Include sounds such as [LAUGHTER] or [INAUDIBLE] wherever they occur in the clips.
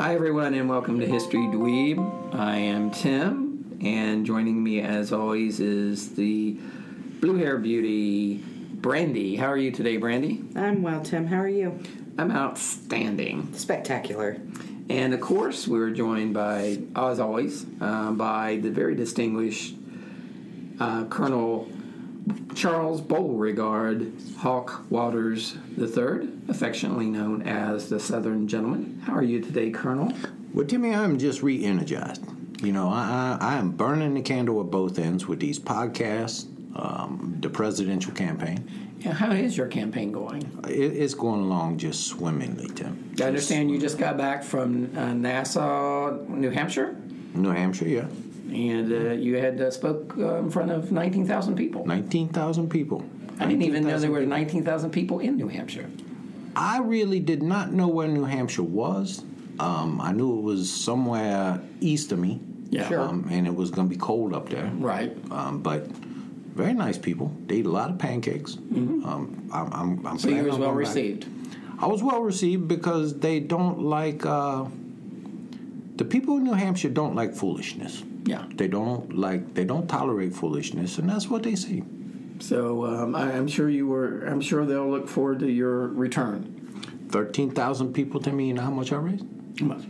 Hi, everyone, and welcome to History Dweeb. I am Tim, and joining me, as always, is the blue hair beauty, Brandy. How are you today, Brandy? I'm well, Tim. How are you? I'm outstanding. Spectacular. And of course, we're joined by, as always, uh, by the very distinguished uh, Colonel Charles Beauregard Hawk Waters III, affectionately known as the Southern Gentleman. How are you today, Colonel? Well, Timmy, I'm just re-energized. You know, I, I, I am burning the candle at both ends with these podcasts, um, the presidential campaign. Yeah, how is your campaign going? It, it's going along just swimmingly, Tim. I understand you just got back from uh, Nashua, New Hampshire, New Hampshire, yeah, and uh, you had uh, spoke uh, in front of 19,000 people. nineteen thousand people. I didn't even know there were 19,000 people in New Hampshire. I really did not know where New Hampshire was. Um, I knew it was somewhere east of me. Yeah. Sure. Um, and it was going to be cold up there. Right. Um, but very nice people. They eat a lot of pancakes. Um, I'm, I'm, I'm So you planning was well going back. received. I was well received because they don't like uh, the people in New Hampshire don't like foolishness. Yeah. They don't like they don't tolerate foolishness, and that's what they see. So um, I, I'm sure you were. I'm sure they'll look forward to your return. Thirteen thousand people to me, you know how much I raised? How much?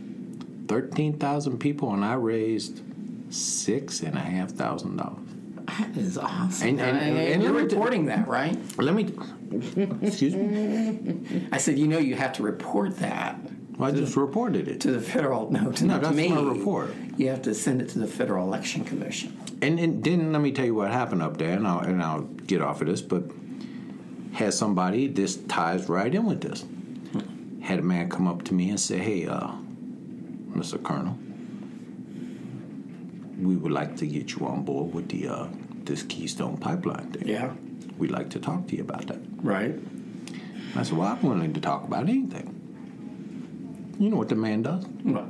Thirteen thousand people, and I raised six and a half thousand dollars. That is awesome. And- and- And- and you're let me t- reporting that, right? Let me, excuse me. [LAUGHS] I said, you know, you have to report that I just reported it, to the federal. No, to, No, that's me. my report. You have to send it to the Federal Election Commission. and, and then let me tell you what happened up there, and I'll, and I'll get off of this. But had somebody this ties right in with this. Had a man come up to me and say, "Hey, uh, Mr. Colonel, we would like to get you on board with the uh, this Keystone Pipeline thing. Yeah. We'd like to talk to you about that." Right. I said, "Well, I'm willing to talk about anything." You know what the man does? Well,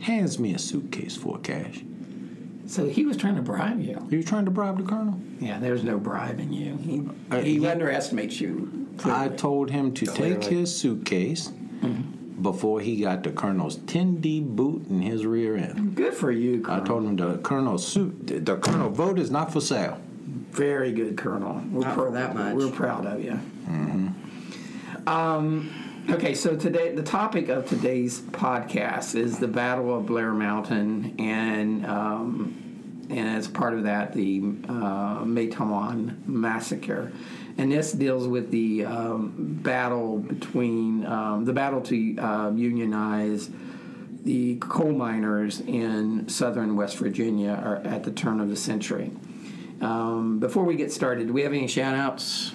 Hands me a suitcase full of cash. So he was trying to bribe you. He was trying to bribe the colonel? Yeah, there's no bribing you. He, Uh, he, he- underestimates you. I told him to take his suitcase before he got the colonel's 10D boot in his rear end. Good for you, I told him the colonel's suit, the colonel vote is not for sale. Very good, Colonel. We're Not for that much. We're proud of you. Um, okay, so today the topic of today's podcast is the Battle of Blair Mountain, and um, and as part of that, the uh, massacre. And this deals with the um, battle between um, the battle to uh, unionize the coal miners in southern West Virginia at the turn of the century. Um, before we get started, do we have any shout outs?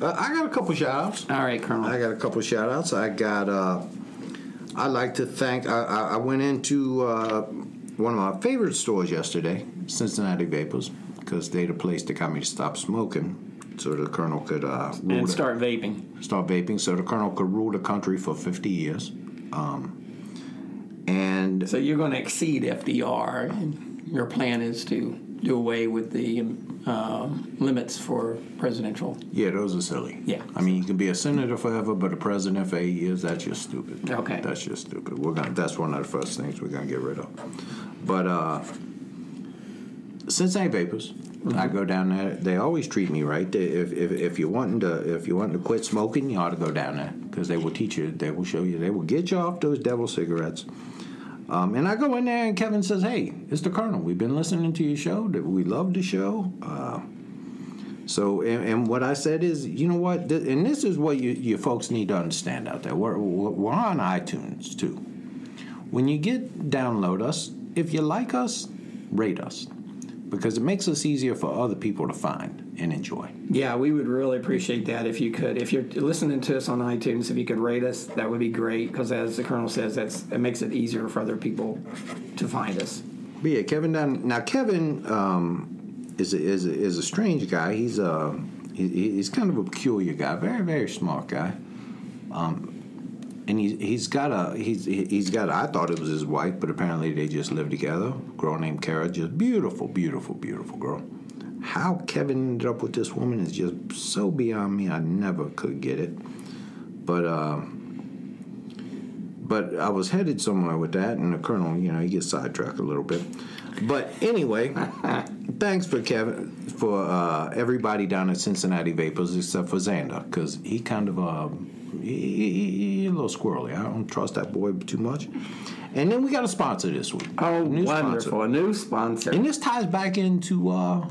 Uh, I got a couple shout outs. All right, Colonel. I got a couple shout outs. I got, uh, I'd like to thank, I, I, I went into uh, one of my favorite stores yesterday, Cincinnati Vapors, because they the place that got me to stop smoking so the colonel could uh, rule and the- start vaping. start vaping so the colonel could rule the country for 50 years. Um, and So you're going to exceed FDR, and your plan is to do away with the um, limits for presidential. yeah, those are silly. Yeah. I mean, you can be a senator forever, but a president for eight years, that's just stupid. Okay. That's just stupid. We're gonna. That's one of the first things we're gonna get rid of. But uh, Cincinnati Vapors. I go down there. They always treat me right. They, if, if if you wanting to if you wanting to quit smoking, you ought to go down there because they will teach you. They will show you. They will get you off those devil cigarettes. Um, and I go in there, and Kevin says, "Hey, it's the Colonel. We've been listening to your show. We love the show. Uh, so, and, and what I said is, you know what? Th- and this is what you, you folks need to understand out there. We're, we're on iTunes too. When you get download us, if you like us, rate us because it makes us easier for other people to find and enjoy. Yeah, we would really appreciate that if you could. If you're listening to us on iTunes, if you could rate us, that would be great. Because as the Colonel says, that's it makes it easier for other people to find us. But yeah, Kevin down now. Kevin um, is a, is a, is a strange guy. He's a he, he's kind of a peculiar guy. Very very smart guy. Um, and he's he's got a he's he's got a, I thought it was his wife, but apparently they just live together. A girl named Kara, just beautiful, beautiful, beautiful girl. How Kevin ended up with this woman is just so beyond me. I never could get it. But uh, but I was headed somewhere with that, and the colonel, you know, he gets sidetracked a little bit. But anyway, [LAUGHS] thanks for Kevin for uh, everybody down at Cincinnati Vapors except for Xander because he kind of uh, he, a little squirrely. I don't trust that boy too much. And then we got a sponsor this week. Oh, A new wonderful! sponsor. A new sponsor. And this ties back into uh,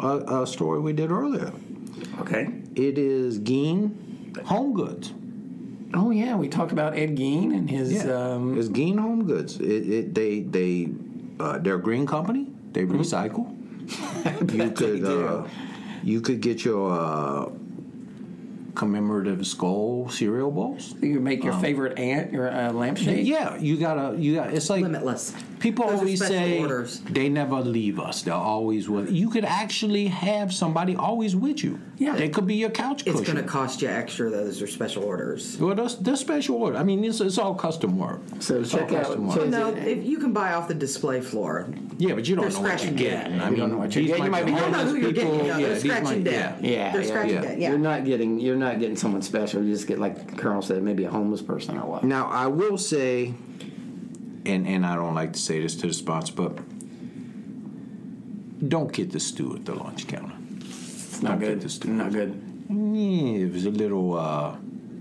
a, a story we did earlier. okay. It is Gein Home Goods. Oh yeah, we talked about Ed Gein and his. Um, it's Gein Home Goods. It, it, they they uh, they're a green company. They recycle. [LAUGHS] you could uh, you could get your uh, commemorative skull cereal bowls. you make your favorite ant your uh, lampshade. Yeah, you gotta you got. It's like Limitless. People Those always say orders. they never leave us. They're always with. You could actually have somebody always with you. Yeah. they could be your couch It's cushion. going to cost you extra. Those are special orders. Well, that's, that's special order. I mean, it's, it's all custom work. So It's check out- custom so work. is No, it- if you can buy off the display floor. yeah, but you don't know what you're scratching getting. dead. I You mean, don't know what you're these getting. You might be You don't homeless people- getting. No, yeah, they're scratching might- dead. yeah. Yeah, they're yeah, scratching yeah. dead. Yeah. You're not getting you're not getting someone special. You just get like Colonel said, maybe a homeless person or what. Now, I will say, and and I don't like to say this to the spots, but don't get the stew at the lunch counter. It's not Don't get good. this It's not good. Yeah, it was a little. Uh,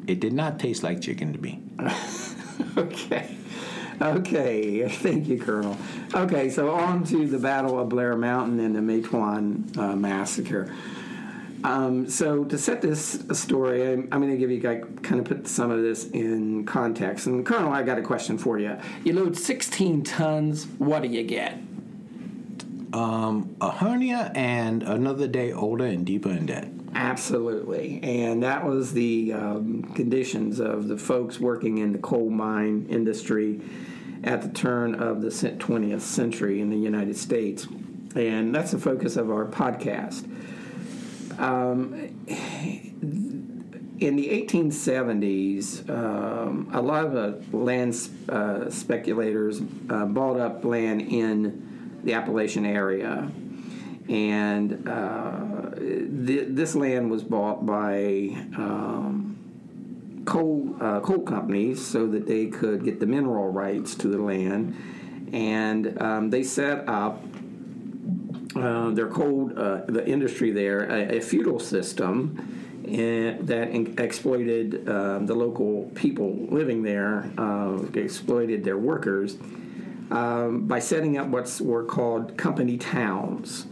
it did not taste like chicken to me. [LAUGHS] Okay. Okay. Thank you, Colonel. Okay, so on to the Battle of Blair Mountain and the Matewan uh, massacre. Um, so to set this story, I'm, I'm going to give you like, kind of put some of this in context. And Colonel, I got a question for you. You load 16 tons. What do you get? A hernia and another day older and deeper in debt. Absolutely. And that was the um, conditions of the folks working in the coal mine industry at the turn of the 20th century in the United States. And that's the focus of our podcast. Um, in the 1870s, um, a lot of uh, land uh, speculators uh, bought up land in the Appalachian area. And uh, th- this land was bought by um, coal uh, coal companies so that they could get the mineral rights to the land, and um, they set up uh, their coal uh, the industry there a, a feudal system. And that in- exploited um, the local people living there, uh, exploited their workers um, by setting up what's were called company towns.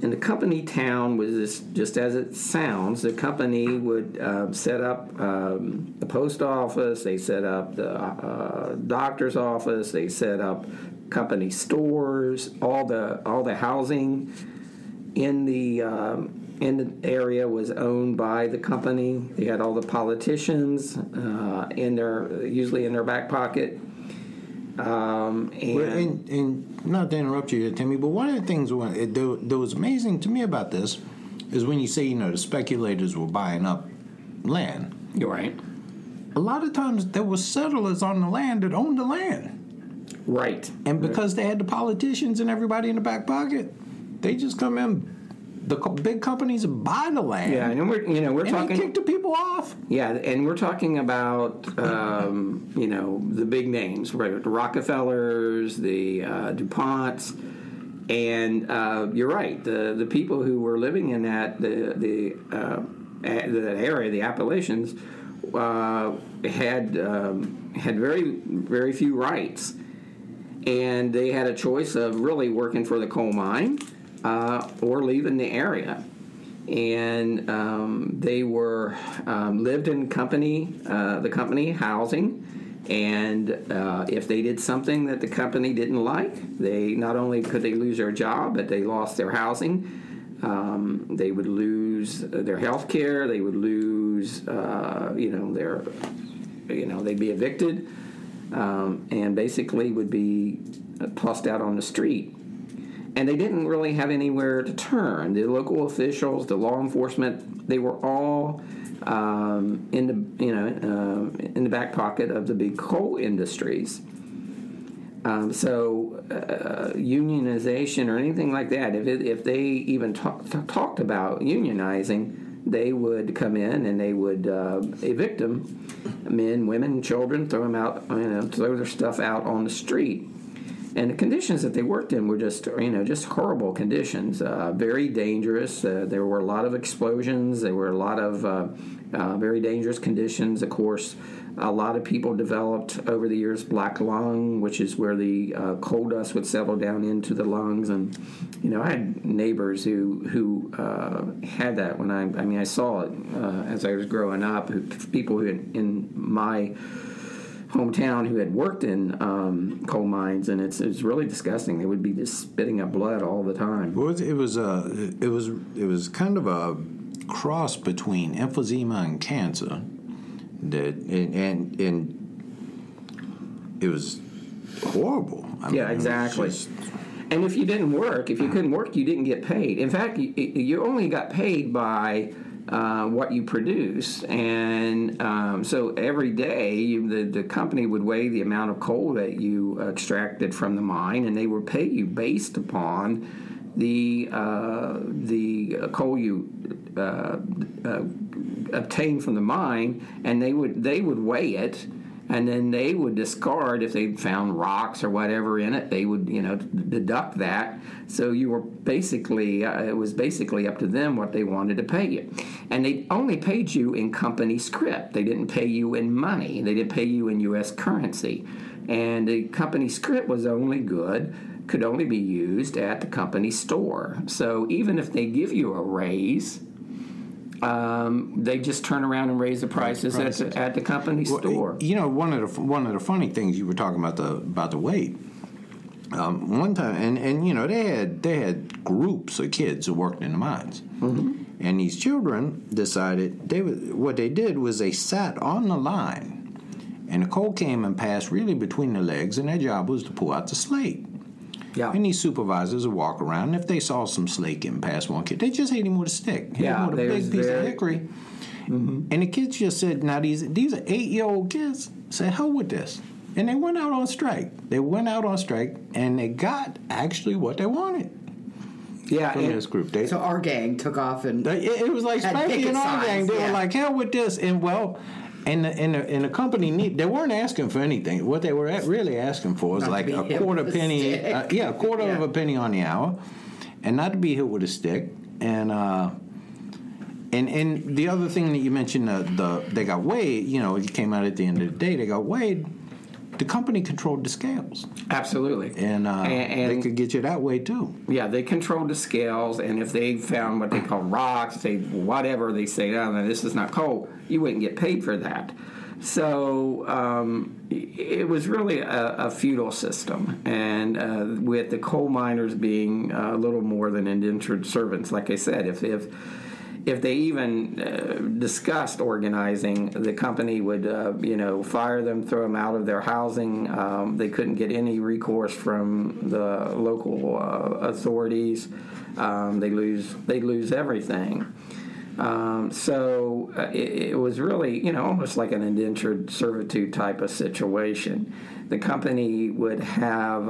And the company town was this, just as it sounds. The company would um, set up um, the post office. They set up the uh, doctor's office. They set up company stores. All the all the housing in the um, in the area was owned by the company. They had all the politicians uh, in their usually in their back pocket. Um, and, Well, and, and not to interrupt you, Timmy, but one of the things when it, that, that was amazing to me about this is when you say you know the speculators were buying up land. you're right. A lot of times there were settlers on the land that owned the land, Right. and because they had the politicians and everybody in the back pocket, they just come in. The co- big companies buy the land. Yeah, and we're you know we're and they talking kick the people off. yeah, and we're talking about um, you know the big names, right? The Rockefellers, the uh, Duponts, and uh, you're right. The the people who were living in that the the uh, that area, the Appalachians, uh, had um, had very very few rights, and they had a choice of really working for the coal mine uh, or leaving the area. And um, they were um, lived in company, uh, the company housing, and uh, if they did something that the company didn't like, they not only could they lose their job, but they lost their housing. Um, they would lose their health care. They would lose, uh, you know, their, you know, they'd be evicted, um, and basically would be tossed out on the street. And they didn't really have anywhere to turn. The local officials, the law enforcement, they were all um, in the you know um in the back pocket of the big coal industries. Um, so uh, unionization or anything like that, if, it, if they even talk, talked about unionizing, they would come in and they would uh, evict them, men, women, children, throw them out, you know, throw their stuff out on the street. And the conditions that they worked in were just, you know, just horrible conditions, uh, very dangerous. Uh, there were a lot of explosions. There were a lot of uh, uh, very dangerous conditions. Of course, a lot of people developed over the years black lung, which is where the uh, coal dust would settle down into the lungs. And you know, I had neighbors who who uh, had that when I, I mean, I saw it uh, as I was growing up. People who had, in my hometown who had worked in um, coal mines, and it's it's really disgusting. They would be just spitting up blood all the time. Well, it was a it was it was kind of a cross between emphysema and cancer. That and and, and it was horrible. I Yeah, was exactly. just- And if you didn't work, if you couldn't work, you didn't get paid. In fact, you, you only got paid by uh, what you produce. And um, so every day, you, the, the company would weigh the amount of coal that you extracted from the mine, and they would pay you based upon the uh, the coal you uh, obtained from the mine, and they would they would weigh it and then they would discard if they found rocks or whatever in it. They would, you know, deduct that. So you were basically, uh, it was basically up to them what they wanted to pay you, and they only paid you in company script. They didn't pay you in money. They didn't pay you in U.S. currency, and the company script was only good. Could only be used at the company store. So even if they give you a raise, um, they just turn around and raise the prices, At, the, at the company Well, store. You know, one of the one of the funny things you were talking about the about the weight. Um, one time, and, and you know they had they had groups of kids who worked in the mines, mm-hmm. and these children decided they what they did was they sat on the line, and the coal came and passed really between the legs, and their job was to pull out the slate. Yeah. And these supervisors would walk around, and if they saw some slate getting past one kid, they just hit him with a stick, hit Yeah, him with a big piece of hickory. Mm-hmm. And the kids just said, "Now these these are eight year old kids. Say hell with this." And they went out on strike. They went out on strike, and they got actually what they wanted Yeah, from this group. They, So our gang took off and they- it, it was like picket and our signs, gang. They yeah. were like, "Hell with this!" And well, and the, and the, and the company need they weren't asking for anything. What they were really asking for was Not like a quarter penny, uh, yeah, a quarter of a penny on the hour, and not to be hit with a stick. And uh, and and the other thing that you mentioned, uh, the they got weighed. You know, it came out at the end of the day. They got weighed. The company controlled the scales, absolutely. and, uh, and, they could get you that way too. yeah, they controlled the scales, and if they found what they call rocks, they whatever they say, oh, no, this is not coal, you wouldn't get paid for that. So um, it was really a, a feudal system, and uh, with the coal miners being a little more than indentured servants, like I said, if if if they even uh, discussed organizing, the company would, uh, you know, fire them, throw them out of their housing. Um, they couldn't get any recourse from the local uh, authorities. Um, they lose, they lose everything. Um, so uh, it, it was really, you know, almost like an indentured servitude type of situation. The company would have.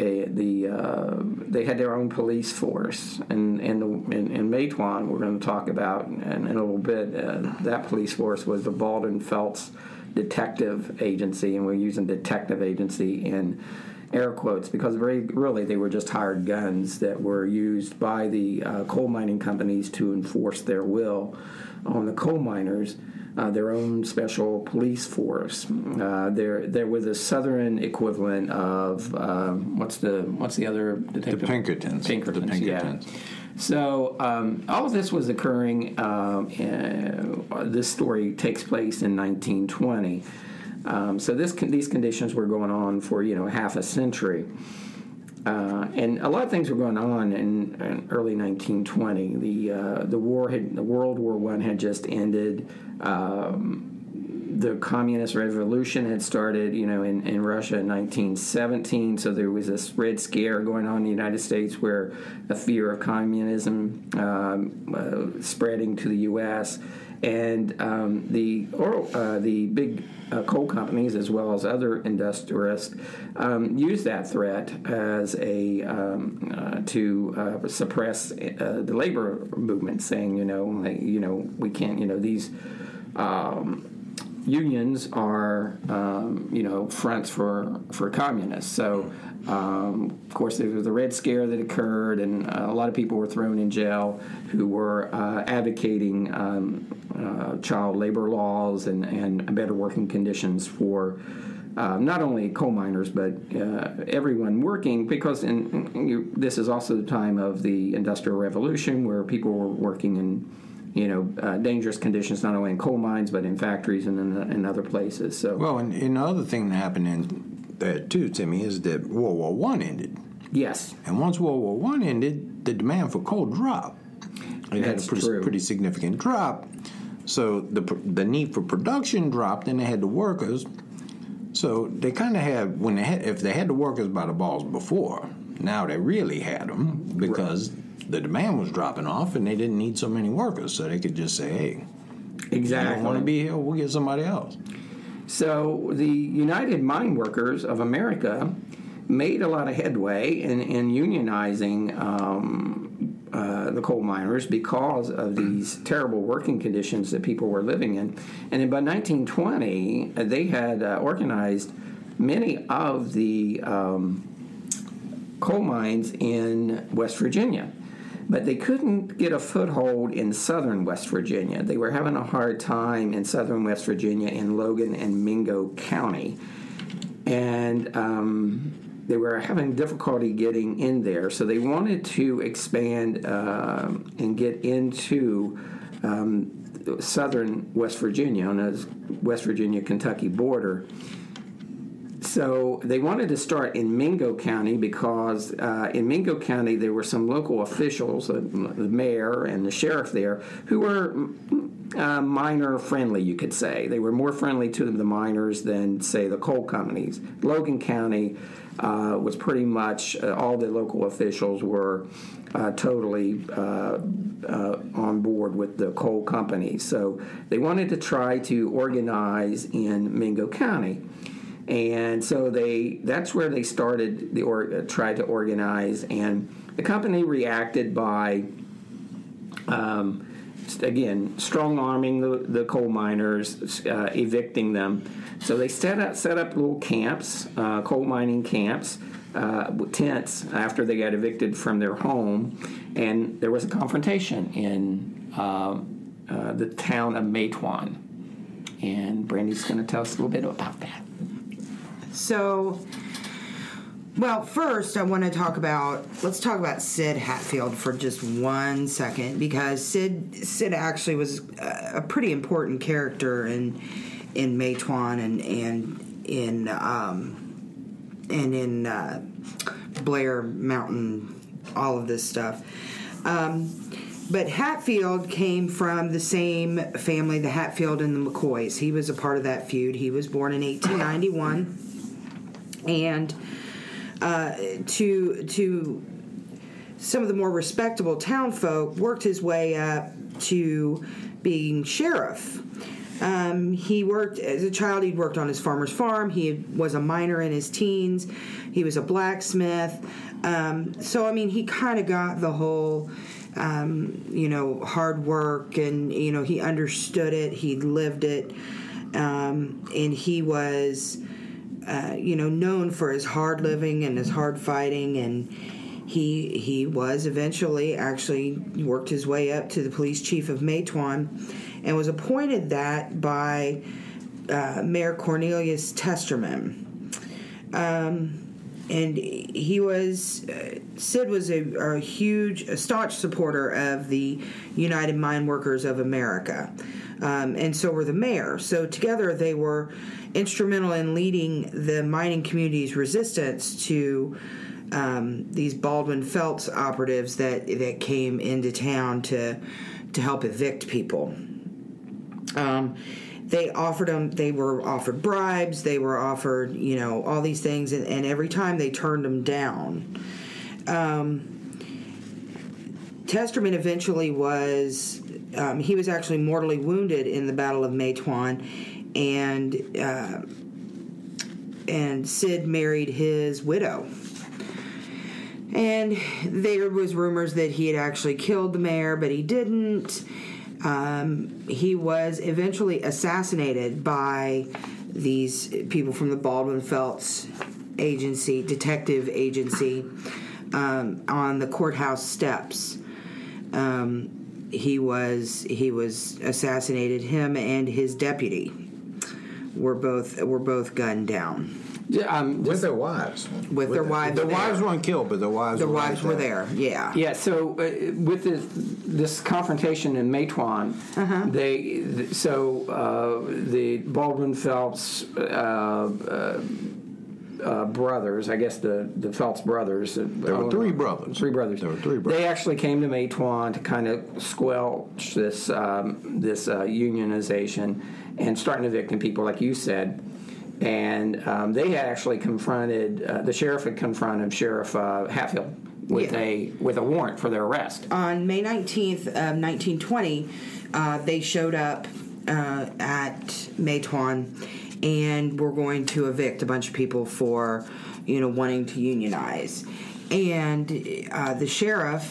A, the uh, they had their own police force, and and the, in, in Matewan we're going to talk about in, in a little bit. Uh, that police force was the Baldwin Felts Detective Agency, and we're using detective agency in air quotes because very really they were just hired guns that were used by the uh, coal mining companies to enforce their will on the coal miners. Uh, their own special police force. Uh, there, there was a southern equivalent of um, what's the what's the other detective? The Pinkertons. Pinkertons, The Pinkertons. yeah. So um, all of this was occurring. Um, uh, this story takes place in 1920. Um, so this con- these conditions were going on for you know half a century. Uh, and a lot of things were going on in, in early 1920. The uh, the war had the World War One had just ended. Um, the communist revolution had started, you know, in, in Russia in 1917. So there was this red scare going on in the United States where a fear of communism um, uh, spreading to the U.S. And um, the uh, the big uh, coal companies, as well as other industrialists, um, used that threat as a um, uh, to uh, suppress uh, the labor movement, saying, you know, like, you know, we can't, you know, these. Um, unions are, um, you know, fronts for for communists. So, um, of course, there was the Red Scare that occurred, and uh, a lot of people were thrown in jail who were uh, advocating um, uh, child labor laws and, and better working conditions for. Uh, not only coal miners, but uh, everyone working, because in, in you, this is also the time of the Industrial Revolution, where people were working in you know, uh, dangerous conditions not only in coal mines but in factories and in, in other places. So, Well, and, and the other thing that happened in that too, Timmy, is that World War One ended, yes, and once World War One ended, the demand for coal dropped. It had a pretty, pretty significant drop. So the the need for production dropped, and they had the workers. So they kind of had when they had if they had the workers by the balls before, now they really had them because the demand was dropping off, and they didn't need so many workers, so they could just say, "Hey, you exactly. don't want to be here, we'll get somebody else." So the United Mine Workers of America made a lot of headway in, in unionizing um, uh, the coal miners because of these terrible working conditions that people were living in. And then by 1920, uh, they had uh, organized many of the um, coal mines in West Virginia. But they couldn't get a foothold in southern West Virginia. They were having a hard time in southern West Virginia in Logan and Mingo County. And um, they were having difficulty getting in there. So they wanted to expand um and get into um, southern West Virginia on the West Virginia Kentucky border. So they wanted to start in Mingo County because uh, in Mingo County there were some local officials, uh, the mayor and the sheriff there, who were uh, miner friendly, you could say. They were more friendly to the miners than, say, the coal companies. Logan County uh, was pretty much uh, all the local officials were totally on board with the coal companies. So they wanted to try to organize in Mingo County and so they that's where they started the or uh, tried to organize. And the company reacted by um, again strong arming the, the coal miners uh, evicting them. So they set up set up little camps uh, coal mining camps uh, tents after they got evicted from their home. And there was a confrontation in um, uh, the town of Matewan and Brandy's going to tell us a little bit about that So, well, first I want to talk about let's talk about Sid Hatfield for just one second because Sid Sid actually was a, a pretty important character in in Matewan and and in um, and in uh, Blair Mountain, all of this stuff. Um, but Hatfield came from the same family, the Hatfield and the McCoys. He was a part of that feud. He was born in 1891 and uh, to to some of the more respectable town folk worked his way up to being sheriff. Um, he worked as a child. He'd worked on his farmer's farm. He was a miner in his teens. He was a blacksmith. Um, so I mean, he kind of got the whole, um, you know, hard work, and you know, he understood it. He lived it, um, and he was uh, you know, known for his hard living and his hard fighting, and he he was eventually actually worked his way up to the police chief of Matewan, and was appointed that by uh, Mayor Cornelius Testerman. Um, and he was uh, Sid was a, a, huge, a staunch supporter of the United Mine Workers of America, um, and so were the mayor. So together they were instrumental in leading the mining community's resistance to um, these Baldwin Felts operatives that that came into town to to help evict people. Um, they offered them they were offered bribes they were offered you know all these things and, and every time they turned them down um, testerman eventually was um, he was actually mortally wounded in the battle of matewan and uh, and sid married his widow and there was rumors that he had actually killed the mayor but he didn't um, he was eventually assassinated by these people from the Baldwin Felts agency, detective agency, um, on the courthouse steps. Um, he was he was assassinated. Him and his deputy were both were both gunned down. Yeah, um, with their wives. With, their wives. The there. wives weren't killed, but the wives. The were wives right were there. Yeah. Yeah. So uh, with this, this confrontation in Matewan, Uh-huh. they th- so uh, the Baldwin Felts. Uh, uh, brothers, I guess the the Felts brothers. uh, There were three brothers. Three brothers. There were three brothers. They actually came to Matewan to kind of squelch this um, this uh, unionization and starting evicting people, like you said. And um, they had actually confronted uh, the sheriff had confronted Sheriff uh, Hatfield with Yeah. a with a warrant for their arrest. on May 19th of 1920, uh, they showed up uh, at Matewan and we're going to evict a bunch of people for, you know, wanting to unionize. And uh, the sheriff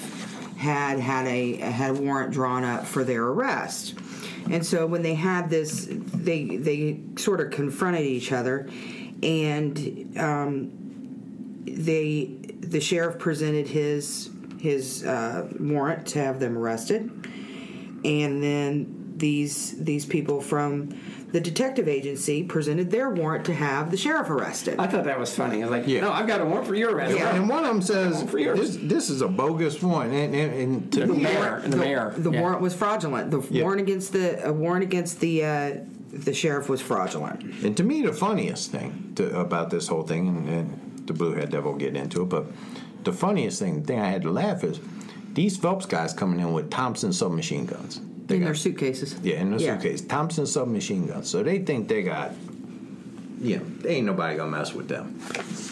had had a had a warrant drawn up for their arrest. And so when they had this, they they sort of confronted each other, and um, they the sheriff presented his his uh, warrant to have them arrested, and then these these people from the detective agency presented their warrant to have the sheriff arrested. I thought that was funny. I was like, Yeah. no, I've got a warrant for your arrest. Yeah. And one of them says, For yours. this, this is a bogus warrant. And, and, and to The me, mayor and the, mayor. The Yeah. warrant was fraudulent. The Yeah. warrant against the a warrant against the uh, the sheriff was fraudulent. And to me, the funniest thing to, about this whole thing, and, and the Blue Head Devil will get into it, but the funniest thing, the thing I had to laugh is these Felts guys coming in with Thompson submachine guns. They in got- their suitcases. Yeah, in their Yeah. suitcase. Thompson submachine guns. So they think they got, yeah, they ain't nobody gonna mess with them.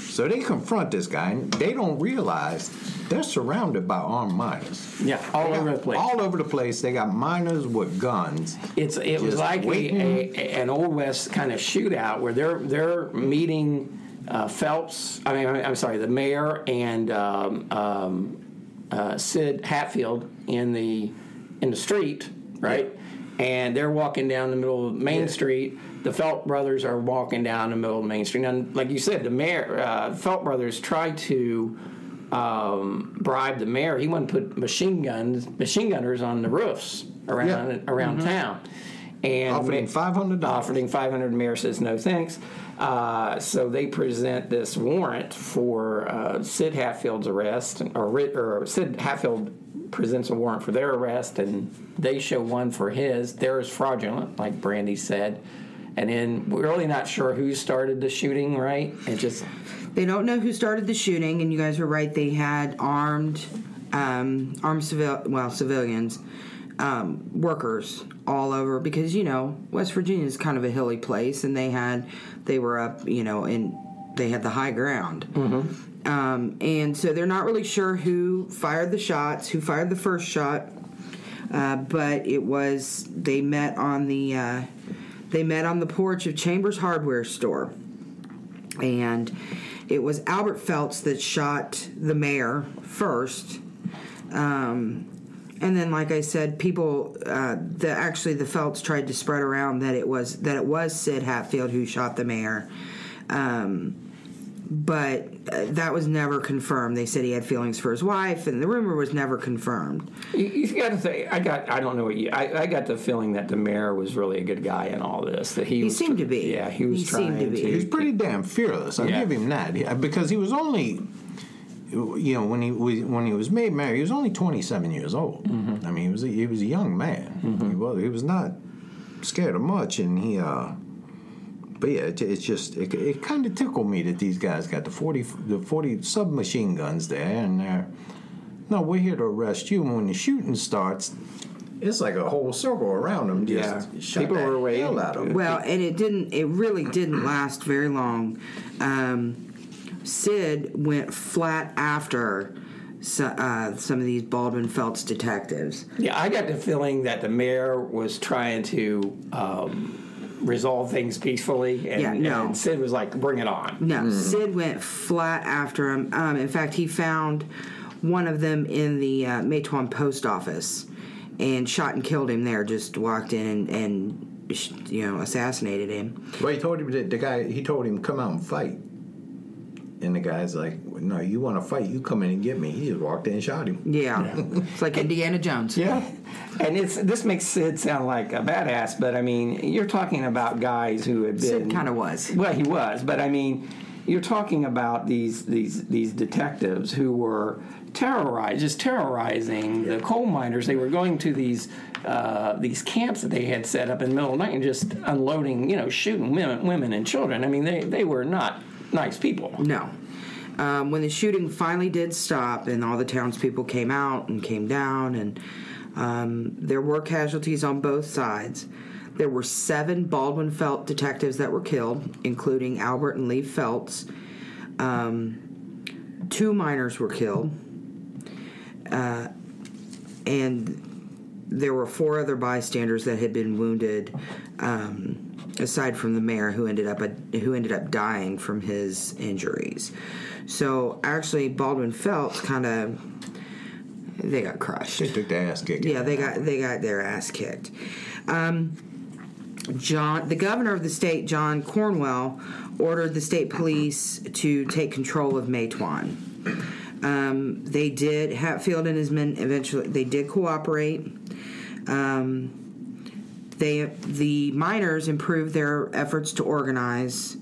So they confront this guy, and they don't realize they're surrounded by armed miners. Yeah, all They got- over the place. All over the place. They got miners with guns. It's it was like a, a, an old west kind of shootout where they're they're meeting uh, Felts. I mean, I'm I'm sorry, the mayor and um, um, uh, Sid Hatfield in the in the street, right? And they're walking down the middle of Main Yeah. Street. The Felt brothers are walking down the middle of Main Street. And like you said, the mayor, uh, Felt brothers tried to um, bribe the mayor. He wanted to put machine guns, machine gunners on the roofs around Yeah. around town. And Offered him $500. Offered him five hundred. Mayor says no thanks. Uh, so they present this warrant for uh, Sid Hatfield's arrest, or, or Sid Hatfield presents a warrant for their arrest, and they show one for his. Theirs fraudulent, like Brandy said. And then we're really not sure who started the shooting. Right? It just They don't know who started the shooting, and you guys were right. They had armed, um, armed civil, well, civilians, um, workers all over because you know West Virginia is kind of a hilly place, and they had they were up, you know, in they had the high ground, um, and so they're not really sure who fired the shots, who fired the first shot, uh, but it was they met on the uh, they met on the porch of Chambers Hardware Store. And it was Albert Felts that shot the mayor first. Um, and then, like I said, people, uh, the actually the Felts tried to spread around that it was that it was Sid Hatfield who shot the mayor. Um, but uh, that was never confirmed. They said he had feelings for his wife, and the rumor was never confirmed. You, you got to say, I got, I don't know what you, I, I got the feeling that the mayor was really a good guy in all this. That he, He was seemed tr- to be. Yeah, he was He trying seemed to be. He was pretty damn fearless. I'll Yeah. give him that He- because he was only, you know, when he was when he was made mayor, he was only twenty seven years old. Mm-hmm. I mean, he was a, he was a young man. He was he was not scared of much, and he. uh but yeah, it, it's just it, it kind of tickled me that these guys got the forty the forty submachine guns there, and they're no, we're here to arrest you. And when the shooting starts, it's like a whole circle around them. Just Yeah. shot People the were waiting. hell out of 'em. Well, and it didn't. It really didn't last very long. Um, Sid went flat after so, uh, some of these Baldwin Felts detectives. Yeah, I got the feeling that the mayor was trying to um, resolve things peacefully, and, Yeah, no. and Sid was like, "Bring it on." No, Sid went flat after him. Um, in fact, he found one of them in the uh, Matewan post office and shot and killed him there. Just walked in and, and you know assassinated him. Well, he told him that the guy. He told him come out and fight, and the guy's like, "No, you want to fight? You come in and get me." He just walked in and shot him. Yeah, it's like Indiana Jones. Yeah, and it's this makes Sid sound like a badass, but I mean, you're talking about guys who had been kinda was. Well, he was, but I mean, you're talking about these these these detectives who were terrorized, just terrorizing the coal miners. They were going to these uh, these camps that they had set up in the middle of the night and just unloading, you know, shooting women, women and children. I mean, they they were not nice people. No. Um, when the shooting finally did stop and all the townspeople came out and came down, and um, there were casualties on both sides. There were seven Baldwin Felt detectives that were killed, including Albert and Lee Felts. Um, two miners were killed. Uh, and there were four other bystanders that had been wounded, um, aside from the mayor, who ended up who ended up dying from his injuries. So actually, Baldwin Felts kind of they got crushed. They took their ass kicked. Yeah, they got they got their ass kicked. Um, John, the governor of the state, John Cornwell, ordered the state police to take control of Matewan. Um, they did. Hatfield and his men eventually they did cooperate. Um, they the miners improved their efforts to organize,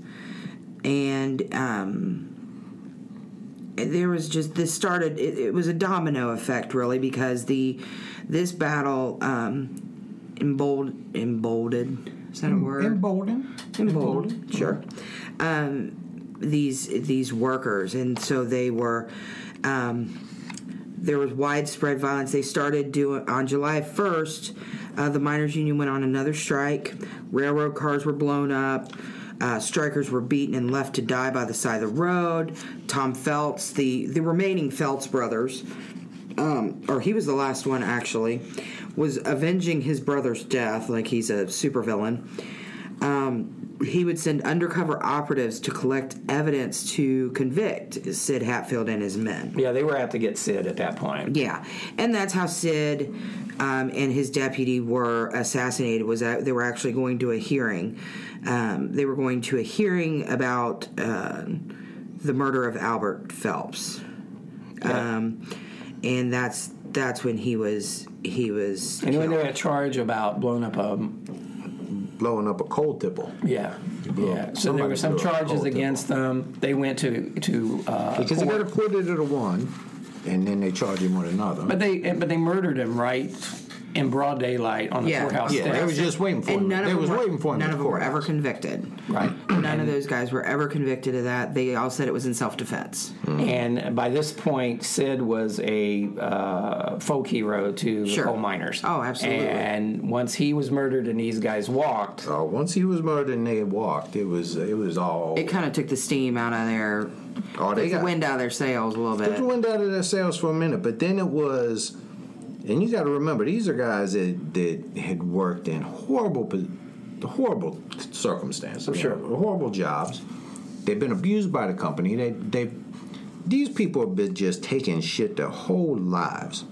and um, there was just this started. It, it was a domino effect, really, because the this battle um, embold, emboldened. Is that a word? Emboldened. emboldened, sure. Um, these these workers, and so they were. Um, there was widespread violence. They started doing on July first. Uh, the miners' union went on another strike. Railroad cars were blown up. Uh, strikers were beaten and left to die by the side of the road. Tom Felts, the the remaining Felts brothers, um, or he was the last one actually, was avenging his brother's death, like he's a supervillain. Um, he would send undercover operatives to collect evidence to convict Sid Hatfield and his men. Yeah, they were out to get Sid at that point. Yeah, and that's how Sid um, and his deputy were assassinated. Was that they were actually going to a hearing. Um, they were going to a hearing about uh, the murder of Albert Felts, um, and that's that's when he was he was. And when killed. they were charged about blowing up a Blowing up a coal tipple. yeah, yeah. So there were some a charges against them. They went to to uh, Because court. got acquitted of the one, and then they charge him with another. But they but they murdered him right in broad daylight on the Yeah. courthouse yeah, they were just waiting for and him. none They of was were, waiting for him. None of them were ever convicted. Right. None of those guys were ever convicted of that. They all said it was in self defense. And by this point, Sid was a uh, folk hero to Sure. coal miners. Oh, absolutely. And once he was murdered and these guys walked, Uh, once he was murdered and they walked, it was it was all. It kind of took the steam out of their, oh, they took the got wind out of their sails a little took bit. the wind out of their sails for a minute, but then it was, and you got to remember these are guys that that had worked in horrible, horrible circumstances, Sure. horrible jobs. They've been abused by the company. They they these people have been just taking shit their whole lives.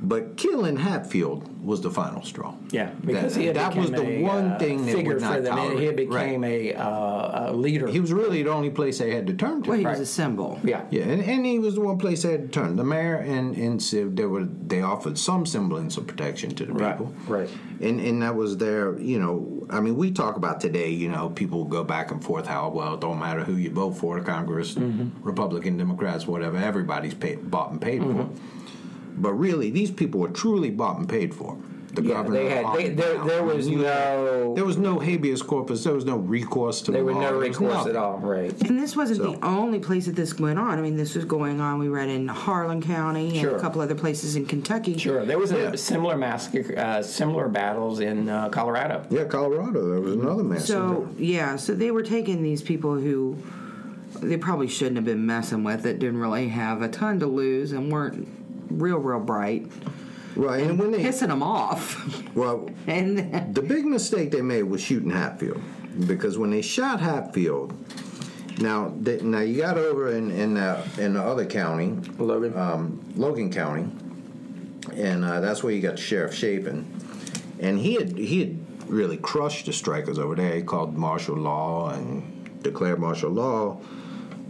But killing Hatfield was the final straw. Yeah, because that, he had that was the a, one uh, thing they figure would not for them. tolerate. He became Right. a, uh, a leader. He was really the only place they had to turn to. Well, he was a symbol. yeah, Yeah, and, and he was the one place they had to turn. The mayor and, and Sid, they were they offered some semblance of protection to the Right, people. right. And and that was their, you know, I mean, we talk about today, you know, people go back and forth how well it don't matter who you vote for, Congress, Mm-hmm. Republican, Democrats, whatever, everybody's paid, bought and paid Mm-hmm. for. But really, these people were truly bought and paid for. The Yeah, governor, they had- on they- there- there was You- no- there was no habeas corpus. There was no recourse to there the was law. no recourse at all. Right. And this wasn't So- the only place that this went on. I mean, this was going on. We read in Harlan County and Sure. a couple other places in Kentucky. Sure, there was Yeah. a similar massacre, uh, similar battles in uh, Colorado. Yeah, Colorado. There was another massacre. So yeah, so they were taking these people who they probably shouldn't have been messing with. That didn't really have a ton to lose and weren't real, real bright, right, and when they pissing them off. well, [LAUGHS] and The big mistake they made was shooting Hatfield because when they shot Hatfield, now they, now you got over in in, uh, in the other county, Logan. um, Logan County, and uh, that's where you got Sheriff Chafin, and he had he had really crushed the strikers over there. He called martial law and declared martial law,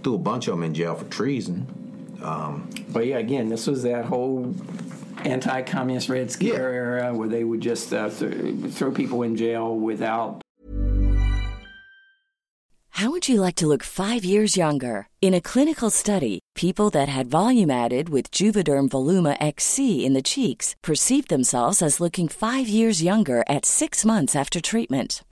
threw a bunch of them in jail for treason. But yeah, again, this was that whole anti-communist Red Scare Yeah. era where they would just uh, th- throw people in jail without How would you like to look five years younger? In a clinical study, people that had volume added with Juvederm Voluma XC in the cheeks perceived themselves as looking five years younger at six months after treatment.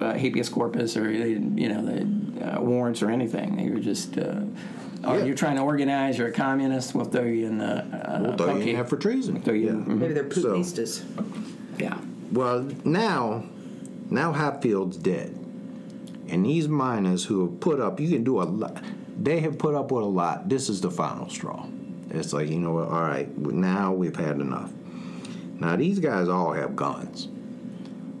Uh, habeas corpus or they you know the uh, warrants or anything. They were just, uh, "Are Yeah. you trying to organize? You're a communist. We'll throw you in the uh, We'll throw you in for treason. We'll throw you Yeah. in- mhm. maybe they're So- yeah. Well, now, now Hatfield's dead, and these miners who have put up, you can do a lot. They have put up with a lot. This is the final straw. It's like you know what? All right, now we've had enough. Now these guys all have guns,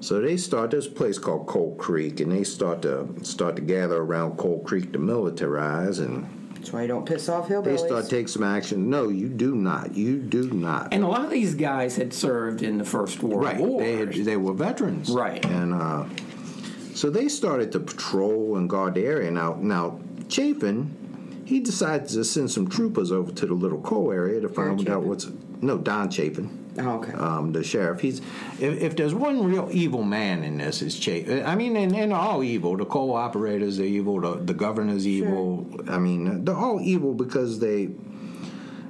so they start this place called Cold Creek, and they start to start to gather around Cold Creek to militarize, and That's why you don't piss off hillbillies. they start to take some action. No, you do not. You do not. And a lot of these guys had served in the First World Right. War. They had, they were veterans. Right. And uh, so they started to patrol and guard the area. Now, now Chafin, he decides to send some troopers over to the little coal area to find Gary out Chafin? what's. No, Don Chafin. Oh, okay. Um, the sheriff. He's if, if there's one real evil man in this, is Chapin. I mean, and, and all evil. The coal operators are evil. The, the governor's evil. I mean, they're all evil because they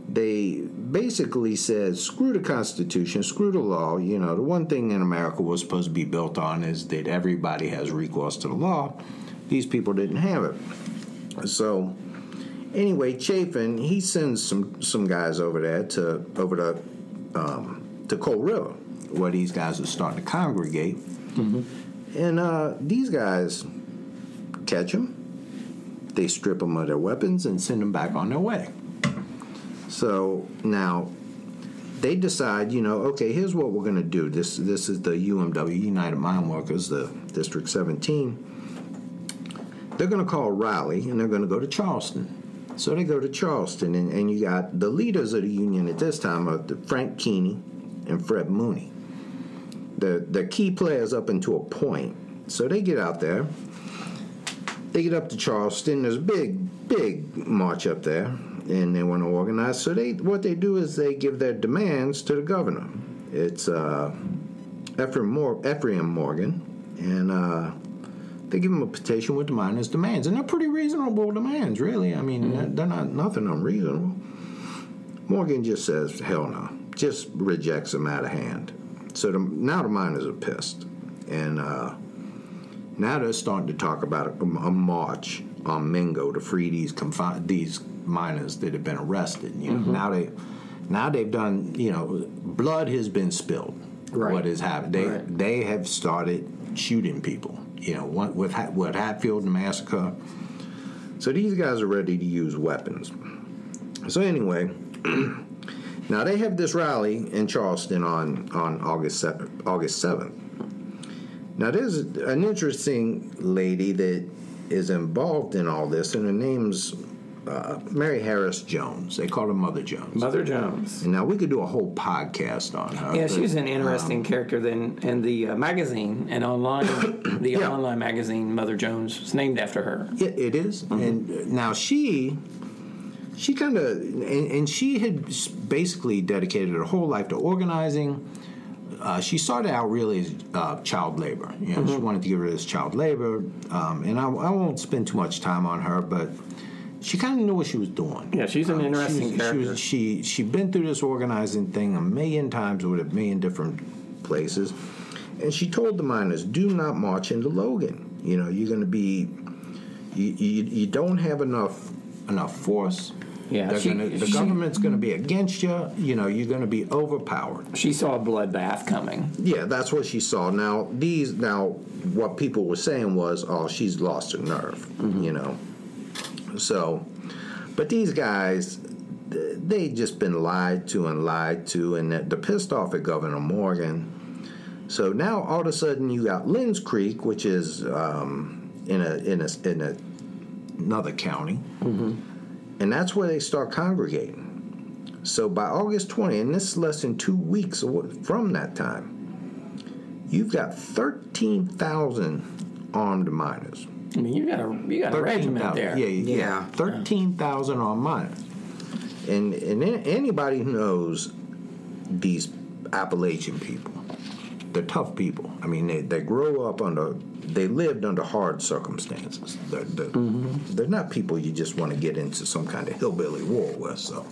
they basically said, screw the Constitution, screw the law. You know, the one thing in America was supposed to be built on is that everybody has recourse to the law. These people didn't have it. So anyway, Chafin he sends some some guys over there to over to um, to Cold River, where these guys are starting to congregate, and uh, these guys catch them. They strip them of their weapons and send them back on their way. So now they decide, you know, okay, here's what we're going to do. This this is the UMW United Mine Workers, the District 17. They're going to call a rally and they're going to go to Charleston. So they go to Charleston, and, and you got the leaders of the union at this time the Frank Keeney and Fred Mooney. The the key players up until a point. So they get out there. They get up to Charleston. There's a big, big march up there, and they want to organize. So they what they do is they give their demands to the governor. It's uh, Ephraim, Mor- Ephraim Morgan, and uh, they give him a petition with the miners' demands, and they're pretty reasonable demands, really. I mean, they're- they're not nothing unreasonable. Morgan just says, "Hell no," just rejects them out of hand. So the, now the miners are pissed, and uh, now they're starting to talk about a, a march on Mingo to free these confi- these miners that have been arrested. You know, now they now they've done. You know, blood has been spilled. Right. What has happened? They Right. they have started shooting people. You know, what, with Ha- with Hatfield and massacre. So these guys are ready to use weapons. So anyway, [CLEARS THROAT] now they have this rally in Charleston on on August 7th, August seventh. Now there's an interesting lady that is involved in all this, and her name's uh, Mary Harris Jones. They called her Mother Jones. Mother Jones. Now we could do a whole podcast on her. Yeah, but, she's an interesting um, character. Then in the uh, magazine and online, [COUGHS] the Yeah. online magazine, Mother Jones, is named after her. Yeah, it is. And uh, now she, she kind of, and, and she had basically dedicated her whole life to organizing. Uh, she started out really as uh, child labor. You know, she wanted to get rid of this child labor, um, and I, I won't spend too much time on her, but she kind of knew what she was doing. Yeah, she's an Um, interesting she was, character. She was, she she'd been through this organizing thing a million times with a million different places, and she told the miners, "Do not march into Logan. You know, you're going to be, you, you you don't have enough enough force. Yeah, she- gonna, the she- government's going to be against you. You know, you're going to be overpowered. She saw a bloodbath coming. Yeah, that's what she saw. Now these now what people were saying was, oh, she's lost her nerve. You know, so, but these guys, they just been lied to and lied to, and they're pissed off at Governor Morgan. So now all of a sudden you got Lens Creek, which is um, in a in a in a, another county, and that's where they start congregating. So by August 20, and this is less than two weeks from that time, you've got 13,000 armed miners. I mean, you got a you got a regiment 13,000. there. Yeah, yeah. Yeah. 13,000 armed miners. And, and anybody who knows these Appalachian people, they're tough people. I mean, they, they grow up under, they lived under hard circumstances. They're, they're, mm-hmm. they're not people you just want to get into some kind of hillbilly war with, so.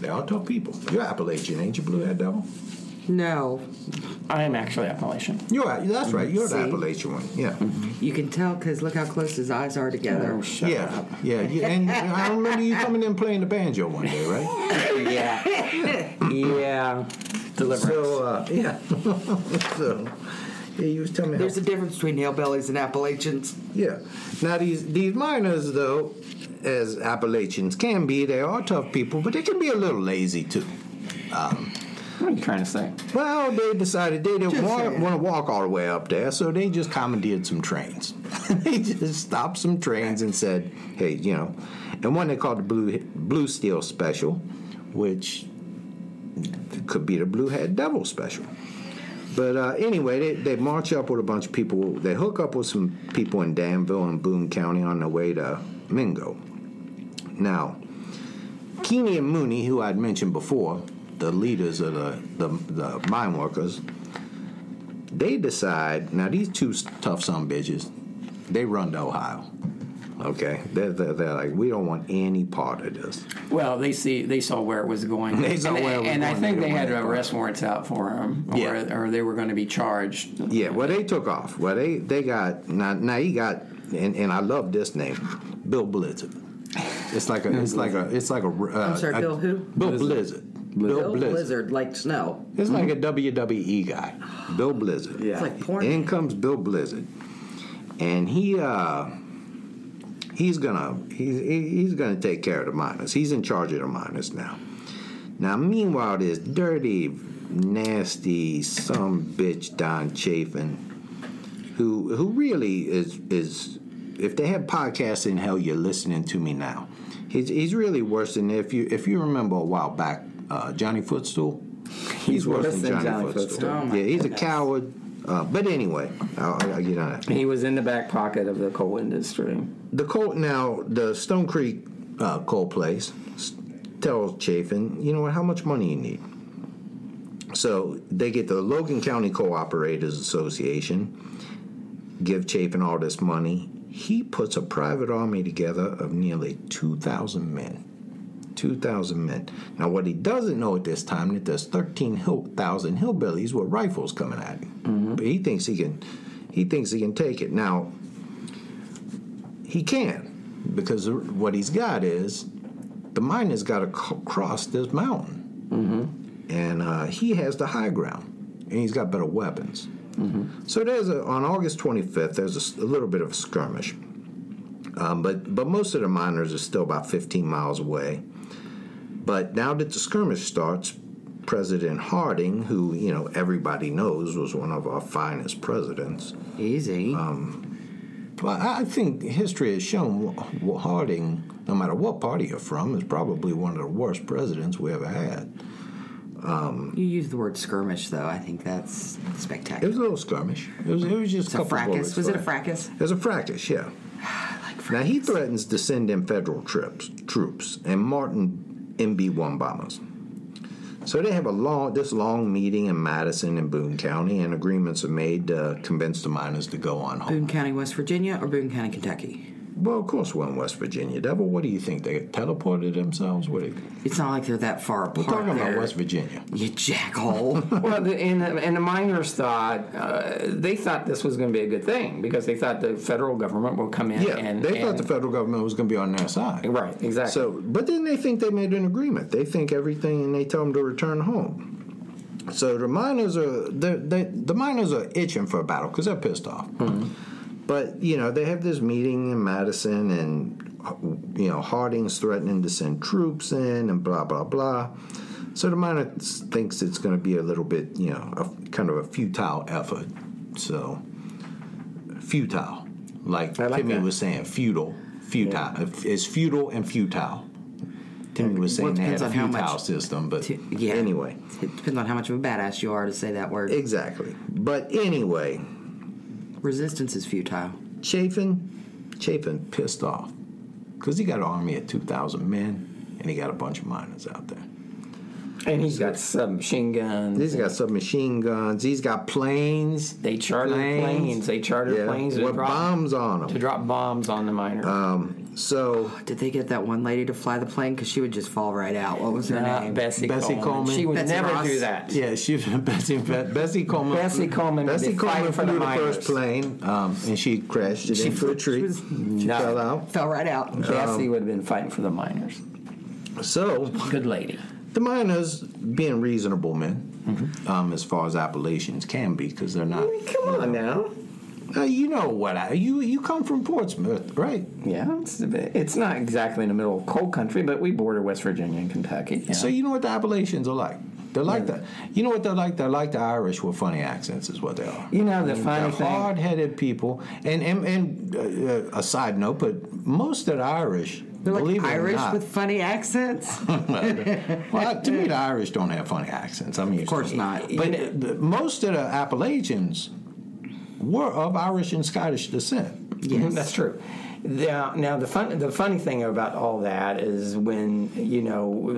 They are tough people. You're Appalachian, ain't you, Bluehead Devil? No, I am actually Appalachian. You're that's right. You're See? the Appalachian one. Yeah, you can tell because look how close his eyes are together. Oh, shut yeah, up. yeah, yeah. And I remember you coming in playing the banjo one day, right? [LAUGHS] Yeah. yeah. Deliverance. So uh, yeah, [LAUGHS] so yeah, you was telling me. There's how, a difference between hillbillies and Appalachians. yeah. Now these these miners though, as Appalachians can be, they are tough people, but they can be a little lazy too. What are you trying to say? Well, they decided they didn't want, want to walk all the way up there, so they just commandeered some trains. [LAUGHS] they just stopped some trains and said, "Hey, you know," and one they called the Blue Blue Steel Special, which could be the Blue Head Devil Special. But uh, anyway, they, they march up with a bunch of people. They hook up with some people in Danville and Boone County on their way to Mingo. Now, Keeney and Mooney, who I'd mentioned before, the leaders of the, the, the mine workers, they decide now these two tough some bitches, they run to Ohio. Okay, they're, they're, they're like we don't want any part of this. Well, they see they saw where it was going. They saw and, where it was and I think They they had arrest warrants out for them, or, Yeah. or they were going to be charged. Yeah, well they took off. Well they they got now now he got and, and I love this name, Bill Blizzard. It's like a. It's like a. It's like a. Uh, I'm sorry, a- Bill who? Bill Blizzard. Bill, Blizzard. Blizzard, like snow. It's like a WWE guy, Bill Blizzard. Yeah. It's like porn. In comes Bill Blizzard, and he uh, he's gonna he's he's gonna take care of the miners. He's in charge of the miners now. Now, meanwhile, this dirty, nasty, some bitch Don Chafin, who who really is is if they have podcasts in hell, you're listening to me now. He's he's really worse than if you if you remember a while back, uh, Johnny Footstool. He's, worse, than Johnny, Footstool. Oh, yeah, he's a coward. Uh, but anyway, I'll, I'll get on it. He was in the back pocket of the coal industry. The coal now, the Stone Creek uh, coal place s- tells Chafin, you know what? How much money you need? So they get the Logan County Coal Operators Association, give Chafin all this money. He puts a private army together of nearly two thousand men. 2,000 men. Now, what he doesn't know at this time that there's 13,000 hillbillies with rifles coming at him. But he thinks he can, he thinks he can take it. Now, he can't because what he's got is the miners got to c- cross this mountain, and uh, he has the high ground, and he's got better weapons. So there's a on August 25th. There's a little bit of a skirmish, um, but but most of the miners are still about 15 miles away. But now that the skirmish starts, President Harding, who you know everybody knows was one of our finest presidents, Easy. Um, well, I I think history has shown Harding, no matter what party you're from, is probably one of the worst presidents we ever had. Um, you use the word skirmish, though. I think that's spectacular. It was a little skirmish. It was, it was just It's a fracas. Was it a fracas? It was a fracas, yeah. [SIGHS] like fracas. Now he threatens to send in federal troops, troops, and Martin MB-1 bombers. So they have a long, this long meeting in Madison and Boone County, and agreements are made to convince the miners to go on home. Boone County, West Virginia, or Boone County, Kentucky? Well, of course, we're in West Virginia. Devil, what do you think? They teleported themselves? What? Are It's not like they're that far apart. we're talking there. about West Virginia. You jackhole. [LAUGHS] Well, the, and, the, and the miners thought uh, they thought this was going to be a good thing because they thought the federal government would come in Yeah, and they thought the federal government was going to be on their side. right exactly. So, but then they think they made an agreement. They think everything, and they tell them to return home. So the miners are they they the miners are itching for a battle because they're pissed off. But you know they have this meeting in Madison, and you know Harding's threatening to send troops in, and blah blah blah. So the miners thinks it's going to be a little bit, you know, a, kind of a futile effort. So futile, like, I like Timmy that. was saying, futile, futile. It's futile and futile. Timmy was saying Well, they had a futile much- system, but T- yeah. anyway, It depends on how much of a badass you are to say that word. exactly. But anyway, Resistance is futile. Chafin, Chafin pissed off because he got an army of two thousand men and he got a bunch of miners out there. and he's got submachine guns. He's got submachine guns. He's got planes. they chartered planes. They chartered yeah, planes to with drop bombs on them to drop bombs on the miners. Um, So Did they get that one lady to fly the plane? Because she would just fall right out. What was her Uh, name? Bessie, Bessie Coleman. Coleman. She would Betsy never Ross. do that. yeah, she [LAUGHS] Bessie Bessie Coleman. Bessie Coleman Bessie Coleman flew the the first plane, um, and she crashed it She into a tree. she was- She No. fell out. Fell right out. Bessie would have been fighting for the miners. So Good lady. the miners, being reasonable men, um, as far as Appalachians can be, because they're not. Come on now. Uh, you know what? I, you you come from Portsmouth, right? Yeah, it's, bit- it's not exactly in the middle of coal country, but we border West Virginia and Kentucky. yeah. So you know what the Appalachians are like. They're like the You know what they're like? They're like the Irish with funny accents, is what they are. You know, the funny They're thing- hard-headed people. And and, and uh, a side note, but most of the Irish, They're like believe it or Irish not, with funny accents. [LAUGHS] well, to me, the Irish don't have funny accents. I mean, Of course not. But uh, most of the Appalachians were of Irish and Scottish descent. [LAUGHS] Yes. That's true. Now, now the fun, the funny thing about all that is when you know uh,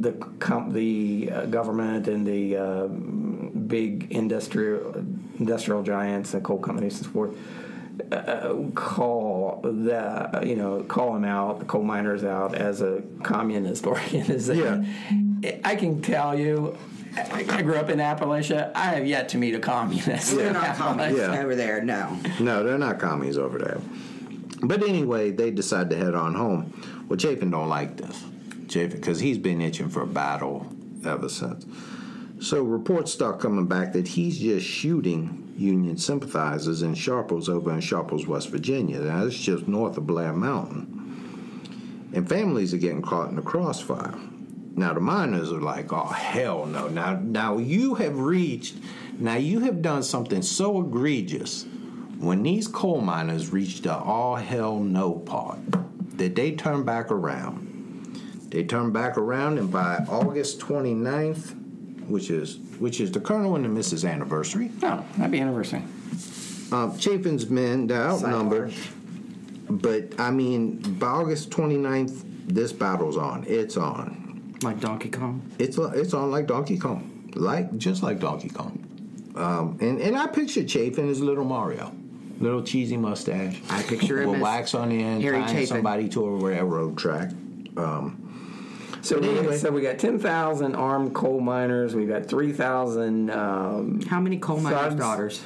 the com- the uh, government and the uh, big industrial industrial giants and coal companies and so forth uh, call the you know call them out, the coal miners out as a communist [LAUGHS] organization. Yeah. I can tell you. I I grew up in Appalachia. I have yet to meet a communist. They're not [LAUGHS] commies Yeah. over there. No. No, they're not commies over there. But anyway, they decide to head on home. Well, Chafin don't like this. Chafin, because he's been itching for a battle ever since. So reports start coming back that he's just shooting Union sympathizers in Sharples over in Sharples, West Virginia. Now, it's just north of Blair Mountain. And families are getting caught in the crossfire. Now, the miners are like, oh, hell no. Now, now you have reached, now you have done something so egregious when these coal miners reached the all hell no part that they turn back around. They turned back around, and by August 29th, which is which is the Colonel and the Mrs. anniversary, Oh, happy anniversary. um, Chafin's men, they're outnumbered. But, I mean, by August 29th, this battle's on. It's on. Like Donkey Kong. It's, it's on like Donkey Kong. Like, just like Donkey Kong. Um, and, and I picture Chafin as little Mario. Little cheesy mustache. I picture him With as wax on the end, Harry tying Chafin. somebody to a railroad track. Um, So, But we, anyway. so we got 10,000 armed coal miners. We've got 3,000 um, How many coal miners' Thugs. daughters?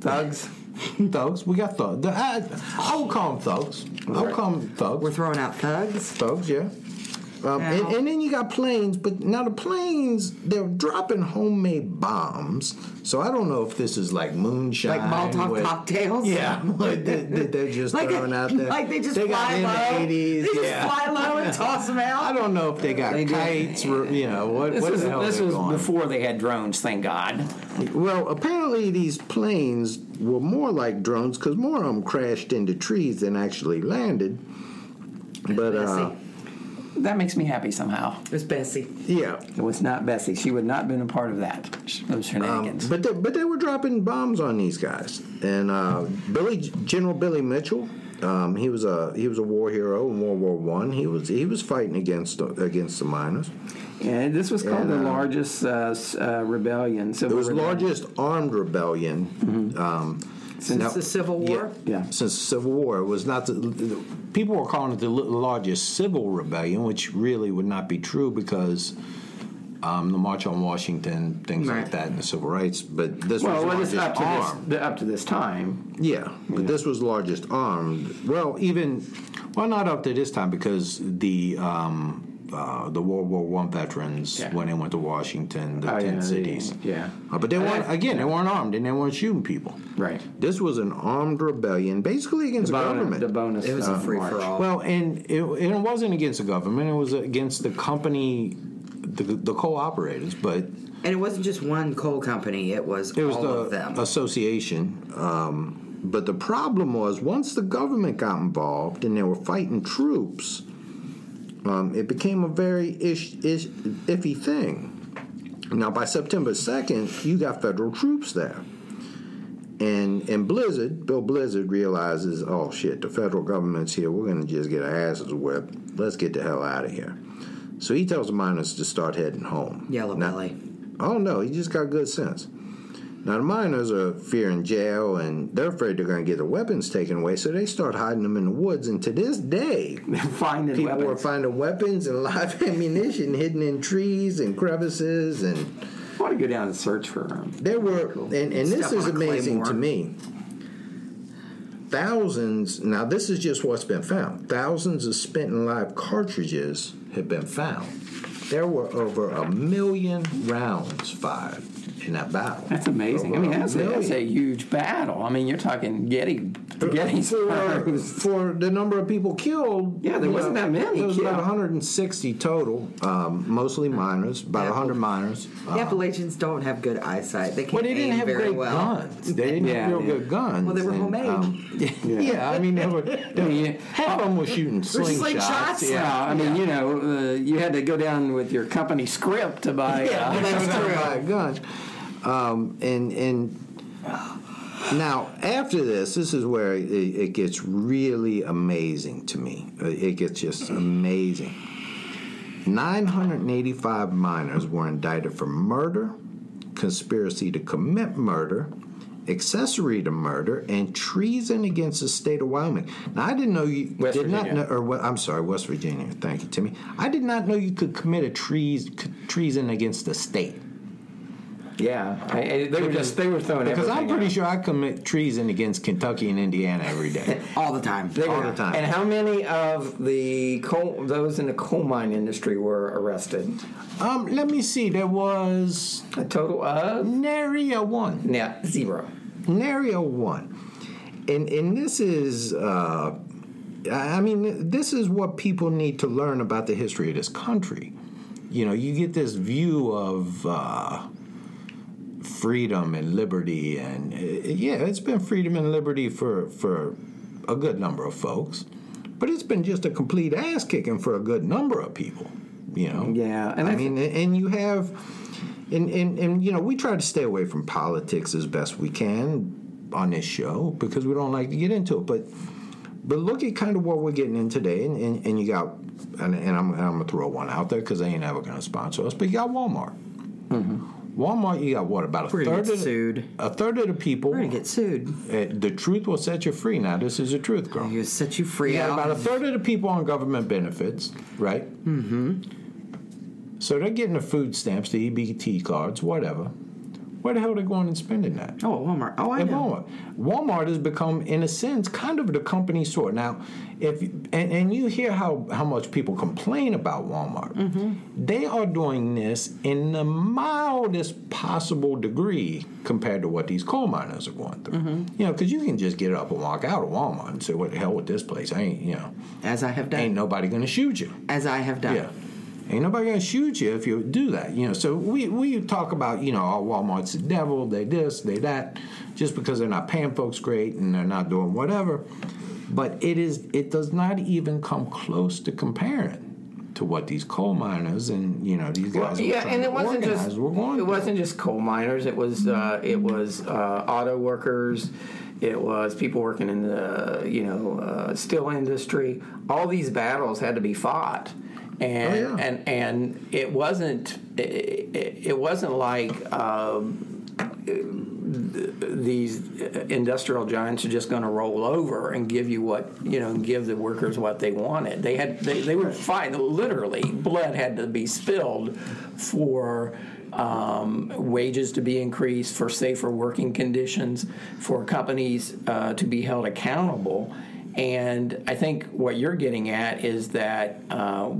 thugs. [LAUGHS] thugs. We got thugs. I, I would call them thugs. I would call them thugs. We're throwing out thugs. Thugs, yeah. Um, and, and then you got planes, but now the planes they're dropping homemade bombs. So I don't know if this is like moonshine, Like Molotov with- cocktails? Yeah, [LAUGHS] what they, they- [LAUGHS] they're just Like, throwing a- out there. like they just got fly in low. the eighties. They just yeah. fly low and [LAUGHS] toss them out. I don't know if they got They kites. or, You know what? This what was, the hell this was going. before they had drones, thank God. Well, apparently these planes were more like drones because more of them crashed into trees than actually landed. But uh, Bessie. That makes me happy somehow. It was Bessie. yeah, It was not Bessie. She would not have been a part of that, those shenanigans. Um, But they, but they were dropping bombs on these guys, and uh, Billy General Billy Mitchell, um, he was a he was a war hero in World War One. He was he was fighting against against the miners. and this was called and, the uh, largest uh, s- uh, rebellion. It was the rebellion. largest armed rebellion um, Since the Civil War? Yeah, Yeah. since the Civil War. It was not the, the people were calling it the largest civil rebellion, which really would not be true because. Um, the March on Washington, things like that, and the civil rights, but this Well, was well largest up to armed. this up to this time. Yeah, but this was largest armed. Well, even well, not up to this time because the um, uh, the World War One veterans Yeah. when they went to Washington, the Oh, ten yeah, they- cities. yeah. Uh, but they Uh, weren't [LAUGHS] again. They weren't armed and they weren't shooting people. Right. This was an armed rebellion, basically against the, bonus, government. the bonus. It was uh, a free march. for all. Well, and it, and it wasn't against the government. It was against the company, the, the co-operators. But And it wasn't just one coal company, it was, It was all the of them. association. Um, but the problem was once the government got involved and they were fighting troops, um, it became a very ish, ish, iffy thing. Now, by September 2nd, you got federal troops there. And and Blizzard, Bill Blizzard realizes, oh shit, the federal government's here. We're going to just get our asses whipped. Let's get the hell out of here. So he tells the miners to start heading home. Yellow Now- Belly. Oh no, he just got good sense. Now the miners are fearing jail and they're afraid they're going to get their weapons taken away, so they start hiding them in the woods. And to this day, [LAUGHS] Finding people weapons. are finding weapons and live [LAUGHS] ammunition hidden in trees and crevices. And I want to go down and search for them. there were, and, and this is amazing to me. Thousands. Now this is just what's been found. Thousands of spent and live cartridges have been found. There were over a million rounds fired in that battle. That's amazing. I mean, that's a, that's a huge battle. I mean, you're talking Getty, Gettysburg. [LAUGHS] for, for the number of people killed. Yeah, there wasn't that many There was about 160 total, um, mostly miners, about Yeah. 100 miners. The Uh, Appalachians don't have good eyesight. They can't well, they didn't have very great well. guns. They [LAUGHS] didn't Yeah, have real yeah. good guns. Well, they were and, homemade. [LAUGHS] um, yeah. I mean, they were, they were- Yeah. half of them were shooting slingshots. slingshots? Yeah, I mean, you know, uh, you had to go down with your company script to buy. yeah, uh, that's true. Buy a gun. Um, and and now after this, this is where it, it gets really amazing to me. It gets just amazing. 985 miners were indicted for murder, conspiracy to commit murder, accessory to murder, and treason against the state of Wyoming. Now, I didn't know you West did not know, or what- I'm sorry, West Virginia. Thank you, Timmy. I did not know you could commit a treas, treason against the state. Yeah, I, I- they were just they were throwing it. Because I'm pretty out. sure I commit treason against Kentucky and Indiana every day. [LAUGHS] all the time. They all were- the time. And how many of the coal, those in the coal mine industry were arrested? um, let me see. There was A total of nary a one. yeah zero. Nary a one. And and this is. Uh, I mean, this is what people need to learn about the history of this country. You know, you get this view of uh, freedom and liberty, and uh, yeah, it's been freedom and liberty for for a good number of folks, but it's been just a complete ass kicking for a good number of people. You know, Yeah, and I, I mean, and you have, and, and and you know, we try to stay away from politics as best we can on this show because we don't like to get into it, but. But look at kind of what we're getting in today, and, and, and you got, and, and I'm, I'm gonna throw one out there because they ain't ever gonna sponsor us. But you got Walmart. Walmart, you got what about a third of the, sued. a third of the people. We're gonna get sued. uh, the truth will set you free. Now this is the truth, girl. You set you free You got about a third of the people on government benefits, right? Mm-hmm. So they're getting the food stamps, the EBT cards, whatever. Where the hell are they going and spending that? oh, Walmart. Oh, I At know. Walmart. Walmart has become, in a sense, kind of the company store. Now, if and, and you hear how, how much people complain about Walmart, Mm-hmm. they are doing this in the mildest possible degree compared to what these coal miners are going through. Mm-hmm. You know, because you can just get up and walk out of Walmart and say, "What the hell with this place? I ain't, you know, As I have done. ain't nobody going to shoot you." As I have done. Yeah. Ain't nobody gonna shoot you if you do that, you know. So we, we talk about, you know, oh, Walmart's the devil, they this, they that, just because they're not paying folks great and they're not doing whatever. But it is it does not even come close to comparing to what these coal miners and you know these guys. are yeah, and to it wasn't just were going it through. wasn't just coal miners. It was uh, it was uh, auto workers. It was people working in the you know uh, steel industry. All these battles had to be fought, and Oh, yeah. and and it wasn't it, it, wasn't like. Um, these industrial giants are just going to roll over and give you what you know give the workers what they wanted they had they, they were fighting literally blood had to be spilled for um, wages to be increased for safer working conditions for companies uh, to be held accountable and I think what you're getting at is that uh,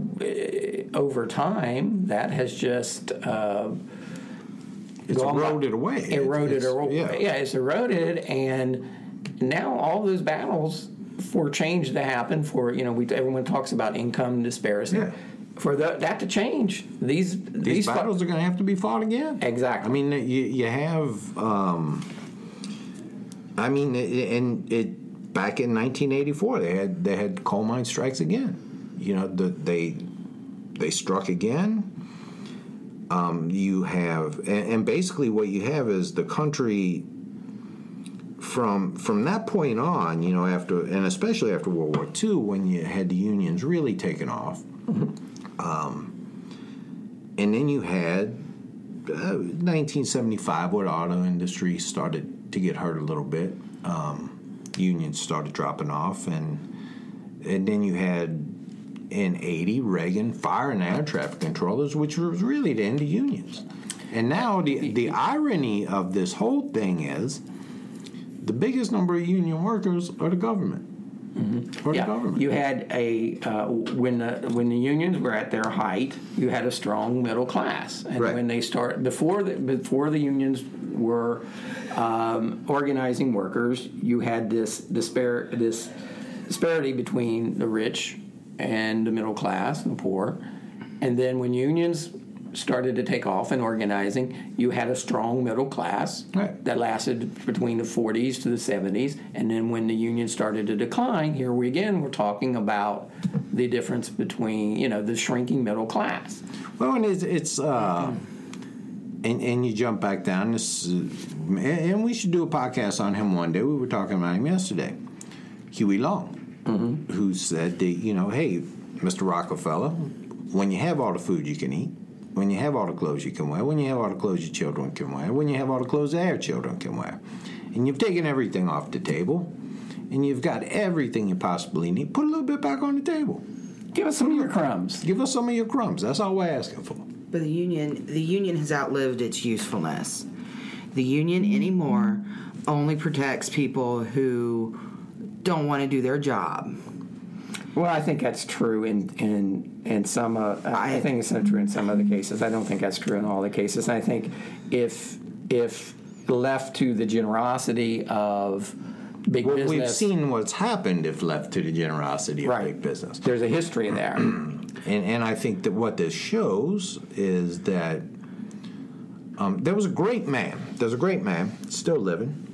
over time that has just uh, It's gone by- eroded away. Eroded It's- away. yeah. Yeah. it's eroded, and now all those battles for change to happen. For you know, we everyone talks about income disparity. Yeah. For the, that to change, these these, these battles are going to have to be fought again. Exactly. I mean, you, you have. Um, I mean, it, and it back in 1984, they had they had coal mine strikes again. You know, the, they they struck again. Um, you have, and, and basically, what you have is the country. From from that point on, you know, after and especially after World War II, when you had the unions really taken off, and then you had uh, 1975, where the auto industry started to get hurt a little bit. Um, unions started dropping off, and and then you had in 80 Reagan firing air traffic controllers, which was really the end of unions. And now the the irony of this whole thing is the biggest number of union workers are the government. Or the Yeah, government. you had a uh, when the when the unions were at their height, you had a strong middle class, and Right. when they start before the before the unions were um, organizing workers, you had this dispar- this disparity between the rich and the middle class and the poor, and then when unions started to take off in organizing, you had a strong middle class Right. that lasted between the 40s to the 70s. And then when the union started to decline, here we again, we're talking about the difference between, you know, the shrinking middle class. Well, and it's, it's uh, and and you jump back down. This, and- and we should do a podcast on him one day. We were talking about him yesterday, Huey Long, who said that you know, hey, Mr. Rockefeller, when you have all the food you can eat, when you have all the clothes you can wear, when you have all the clothes your children can wear, when you have all the clothes their children can wear, and you've taken everything off the table, and you've got everything you possibly need, put a little bit back on the table. Give us some of your crumbs. Give us some of your crumbs. That's all we're asking for. But the union, the union has outlived its usefulness. The union anymore only protects people who don't want to do their job. Well, I think that's true in in in some. Uh, I, think it's not true in some other cases. I don't think that's true in all the cases. I think if if left to the generosity of big Well, business, we've seen what's happened if left to the generosity of right big business. There's a history there. [CLEARS THROAT] And, and I think that what this shows is that um, there was a great man. There's a great man still living,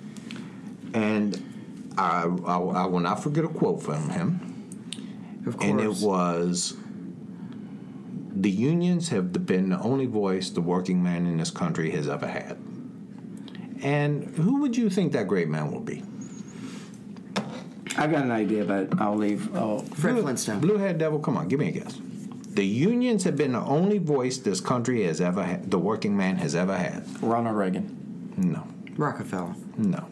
and I, I, I will not forget a quote from him. Of course. And it was the unions have been the only voice the working man in this country has ever had. And who would you think that great man will be? I've got an idea, but I'll leave. Oh, Fred Flintstone. Blue Head Devil, come on, give me a guess. The unions have been the only voice this country has ever had, the working man has ever had. Ronald Reagan. No, Rockefeller. no.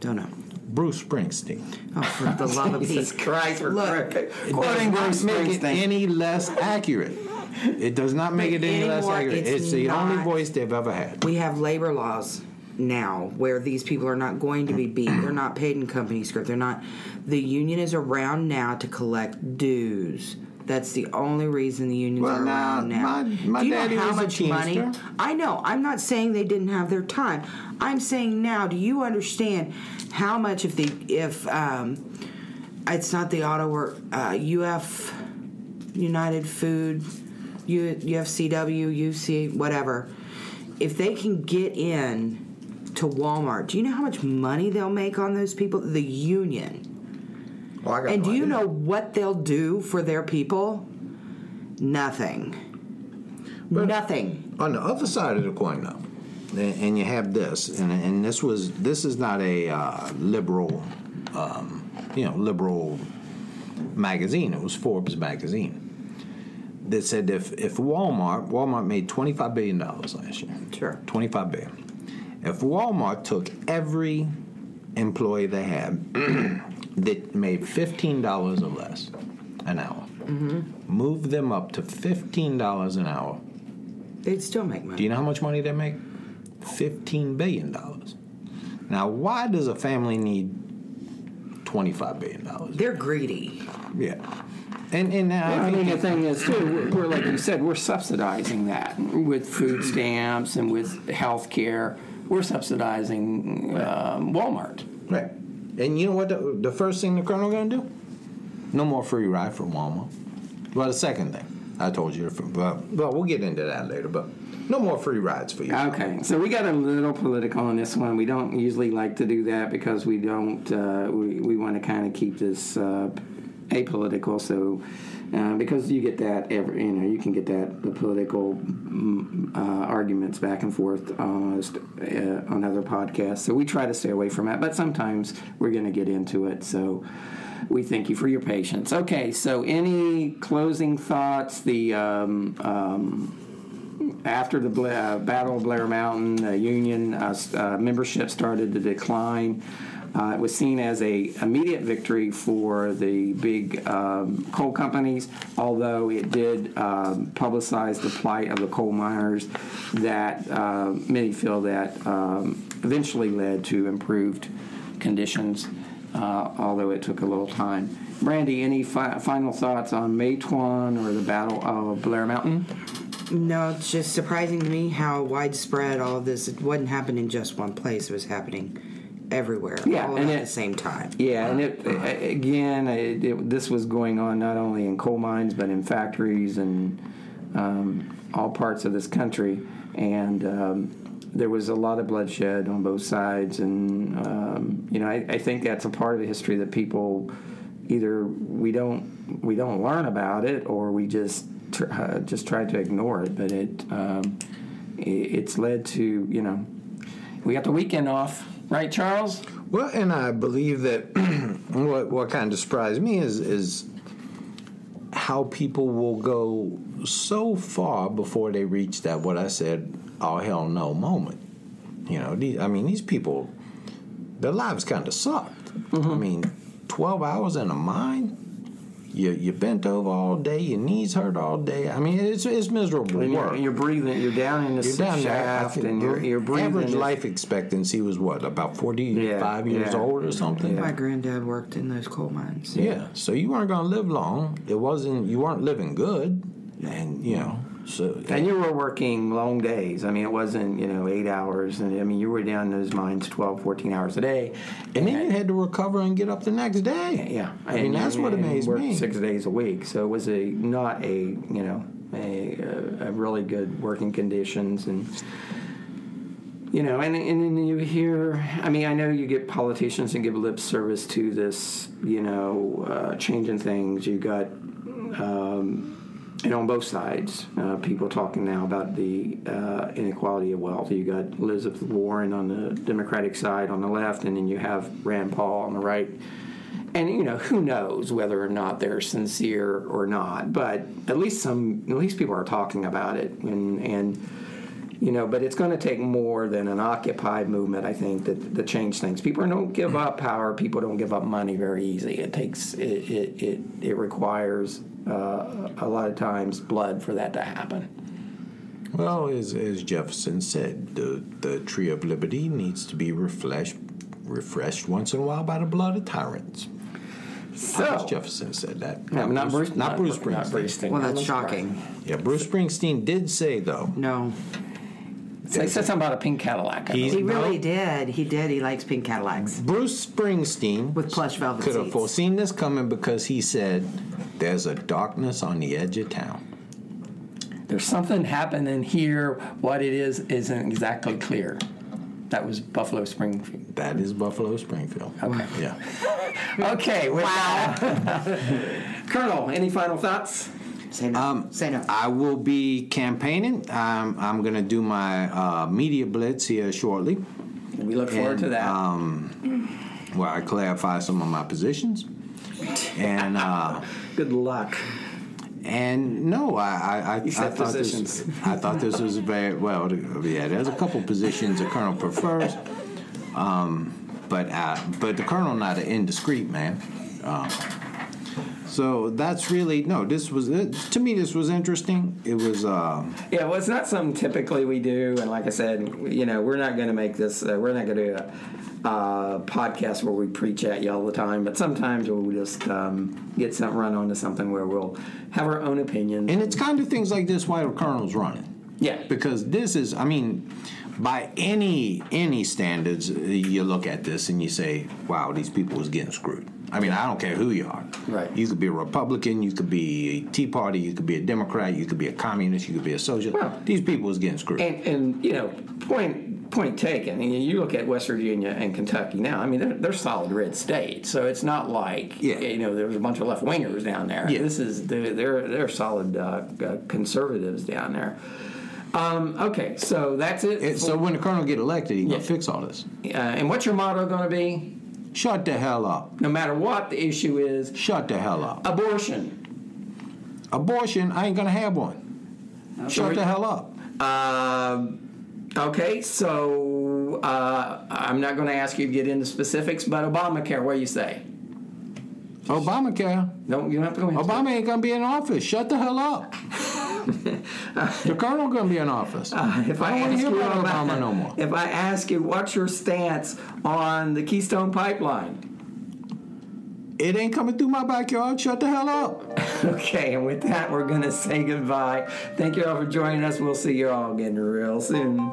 Don't know. Bruce Springsteen. Oh, for the love of [LAUGHS] Jesus. Christ, we're Look, quoting Bruce not make it Springsteen. any less accurate. It does not make it any less anymore, accurate. it's It's, the only voice they've ever had. We have labor laws now where these people are not going to be beat. They're not paid in company script. They're not. The union is around now to collect dues. That's the only reason the unions Well, are now, around now. my- my do you know how much money? I know. I'm not saying they didn't have their time. I'm saying now. Do you understand how much if the if um, it's not the auto work uh, UF United Food, U, UFCW, UC, whatever, if they can get in to Walmart, do you know how much money they'll make on those people? The union. Well, And no do you know what they'll do for their people? Nothing. Nothing. On the other side of the coin, though, and, and you have this, and, and this was this is not a uh, liberal, um, you know, liberal magazine. It was Forbes magazine that said if if Walmart Walmart made twenty five billion dollars last year, Sure. twenty five billion. If Walmart took every employee they had [CLEARS THROAT] that made fifteen dollars or less an hour, move them up to fifteen dollars an hour They'd still make money. do you know how much money they make? Fifteen billion dollars. Now, why does a family need twenty-five billion dollars? They're greedy. Yeah, and and now I I mean, the thing is, too, we're, we're like you said, we're subsidizing that with food stamps and with health care. We're subsidizing um, Walmart. right. And you know what? The, the first thing the colonel to do? No more free ride for Walmart. Well, the second thing I told you, well, well, we'll get into that later, but no more free rides for you. Okay, so we got a little political on this one. We don't usually like to do that because we don't. Uh, we we want to kind of keep this uh, apolitical. So uh, because you get that every, you know, you can get that the political mm, uh, arguments back and forth almost uh, on other podcasts. So we try to stay away from that. But sometimes we're going to get into it. So. We thank you for your patience. Okay, so any closing thoughts? The um, um, after the Bla- uh, Battle of Blair Mountain, the Union uh, membership started to decline. Uh, it was seen as a immediate victory for the big um, coal companies, although it did um, publicize the plight of the coal miners. That uh, many feel that um, eventually led to improved conditions, uh, although it took a little time. Brandy, any fi- final thoughts on Matewan or the Battle of Blair Mountain? No, it's just surprising to me how widespread all of this. It wasn't happening in just one place. It was happening everywhere, Yeah, all and at it- the same time. Yeah, and it, again, it, it, this was going on not only in coal mines but in factories and um, all parts of this country, and um, there was a lot of bloodshed on both sides. And um, you know, I, I think that's a part of the history that people either we don't we don't learn about it or we just tr- uh, just try to ignore it. But it, um, it it's led to you know we got the weekend off, right, Charles? Well, and I believe that [CLEARS THROAT] what what kind of surprised me is is how people will go so far before they reach that what I said, oh hell no moment. You know, these, I mean, these people, their lives kind of sucked. Mm-hmm. I mean, twelve hours in a mine. You you bent over all day, your knees hurt all day. I mean, it's it's miserable And work. you're, you're breathing. You're down in the You're down shaft, think and you're, you're breathing. Average life expectancy was what about forty five Yeah, years yeah. old or something. My granddad worked in those coal mines. Yeah, so you weren't going to live long. It wasn't. You weren't living good, and you know. So And you were working long days. I mean, it wasn't, you know, eight hours. And I mean, you were down in those mines 12, 14 hours a day. and then you had to recover and get up the next day. Yeah. I mean And- that's what and amazed worked me. Six days a week. So it was a not a, you know, a, a, a really good working conditions. And, you know, and, and then you hear, I mean, I know you get politicians and give lip service to this, you know, uh, changing things. You got, um, and on both sides, uh, people talking now about the uh, inequality of wealth. You got Elizabeth Warren on the Democratic side on the left, and then you have Rand Paul on the right. And you know, who knows whether or not they're sincere or not? But at least some, at least people are talking about it, and and you know, but it's going to take more than an Occupy movement, I think, that to change things. People don't give up power. People don't give up money very easy. It takes it it it, it requires uh, a lot of times blood for that to happen. Well, as, as Jefferson said, the the tree of liberty needs to be refreshed refreshed once in a while by the blood of tyrants. So, Jefferson said that. no, not Bruce, not Bruce Springsteen. Not Bruce Springsteen. Well, that's shocking. Yeah, Bruce Springsteen did say though. No, They said something about a pink Cadillac. I He's- he believe. really No. did. He did. He likes pink Cadillacs. Bruce Springsteen With plush velvet could have seats. foreseen this coming because he said, "There's a darkness on the edge of town." There's something happening here. What it is isn't exactly clear. That was Buffalo Springfield. That is Buffalo Springfield. Okay. Yeah. [LAUGHS] Okay. With that, [LAUGHS] Colonel, any final thoughts? Say no. Um, Say no. I will be campaigning. Um, I'm going to do my uh, media blitz here shortly, We look forward to that. um, where I clarify some of my positions. And uh, Good luck. and no, I I, I, I thought positions. this I thought this was very well. Yeah, there's a couple positions the colonel prefers, um, but uh, but the colonel not an indiscreet man. Um, so that's really no. This was to me. This was interesting. It was. Uh, Yeah, well, it's not something typically we do, and like I said, you know, we're not going to make this. Uh, we're not going to do a uh, podcast where we preach at you all the time. But sometimes we'll just um, get something run onto something where we'll have our own opinions. And it's kind of things like this why the colonel's running. Yeah. Because this is, I mean, by any any standards, you look at this and you say, "Wow, these people is getting screwed." I mean, I don't care who you are. Right. You could be a Republican, you could be a Tea Party, you could be a Democrat, you could be a communist, you could be a socialist. Well- these people is getting screwed. And, and you know, point point taken. I mean, you look at West Virginia and Kentucky now. I mean, they're, they're solid red states, so it's not like Yeah. you know there was a bunch of left wingers down there. Yeah. This is they're they're, they're solid uh, uh, conservatives down there. Um, okay, so that's it. So when the colonel get elected, he Yeah. gonna fix all this. uh, and what's your motto going to be? Shut the hell up. No matter what the issue is, Shut the hell up. abortion. Abortion, I ain't gonna have one. Shut the hell up. Um, okay, so uh, I'm not going to ask you to get into specifics, but Obamacare. What do you say? Obamacare. No, you don't have to go into. Obama ain't gonna be in office. Shut the hell up. [LAUGHS] [LAUGHS] the colonel gonna be in office. Uh, If I, I wanna ask hear you about Obama no more. If I ask you what's your stance on the Keystone Pipeline, It ain't coming through my backyard. Shut the hell up. [LAUGHS] okay, and with that, we're going to say goodbye. Thank you all for joining us. We'll see you all again real soon.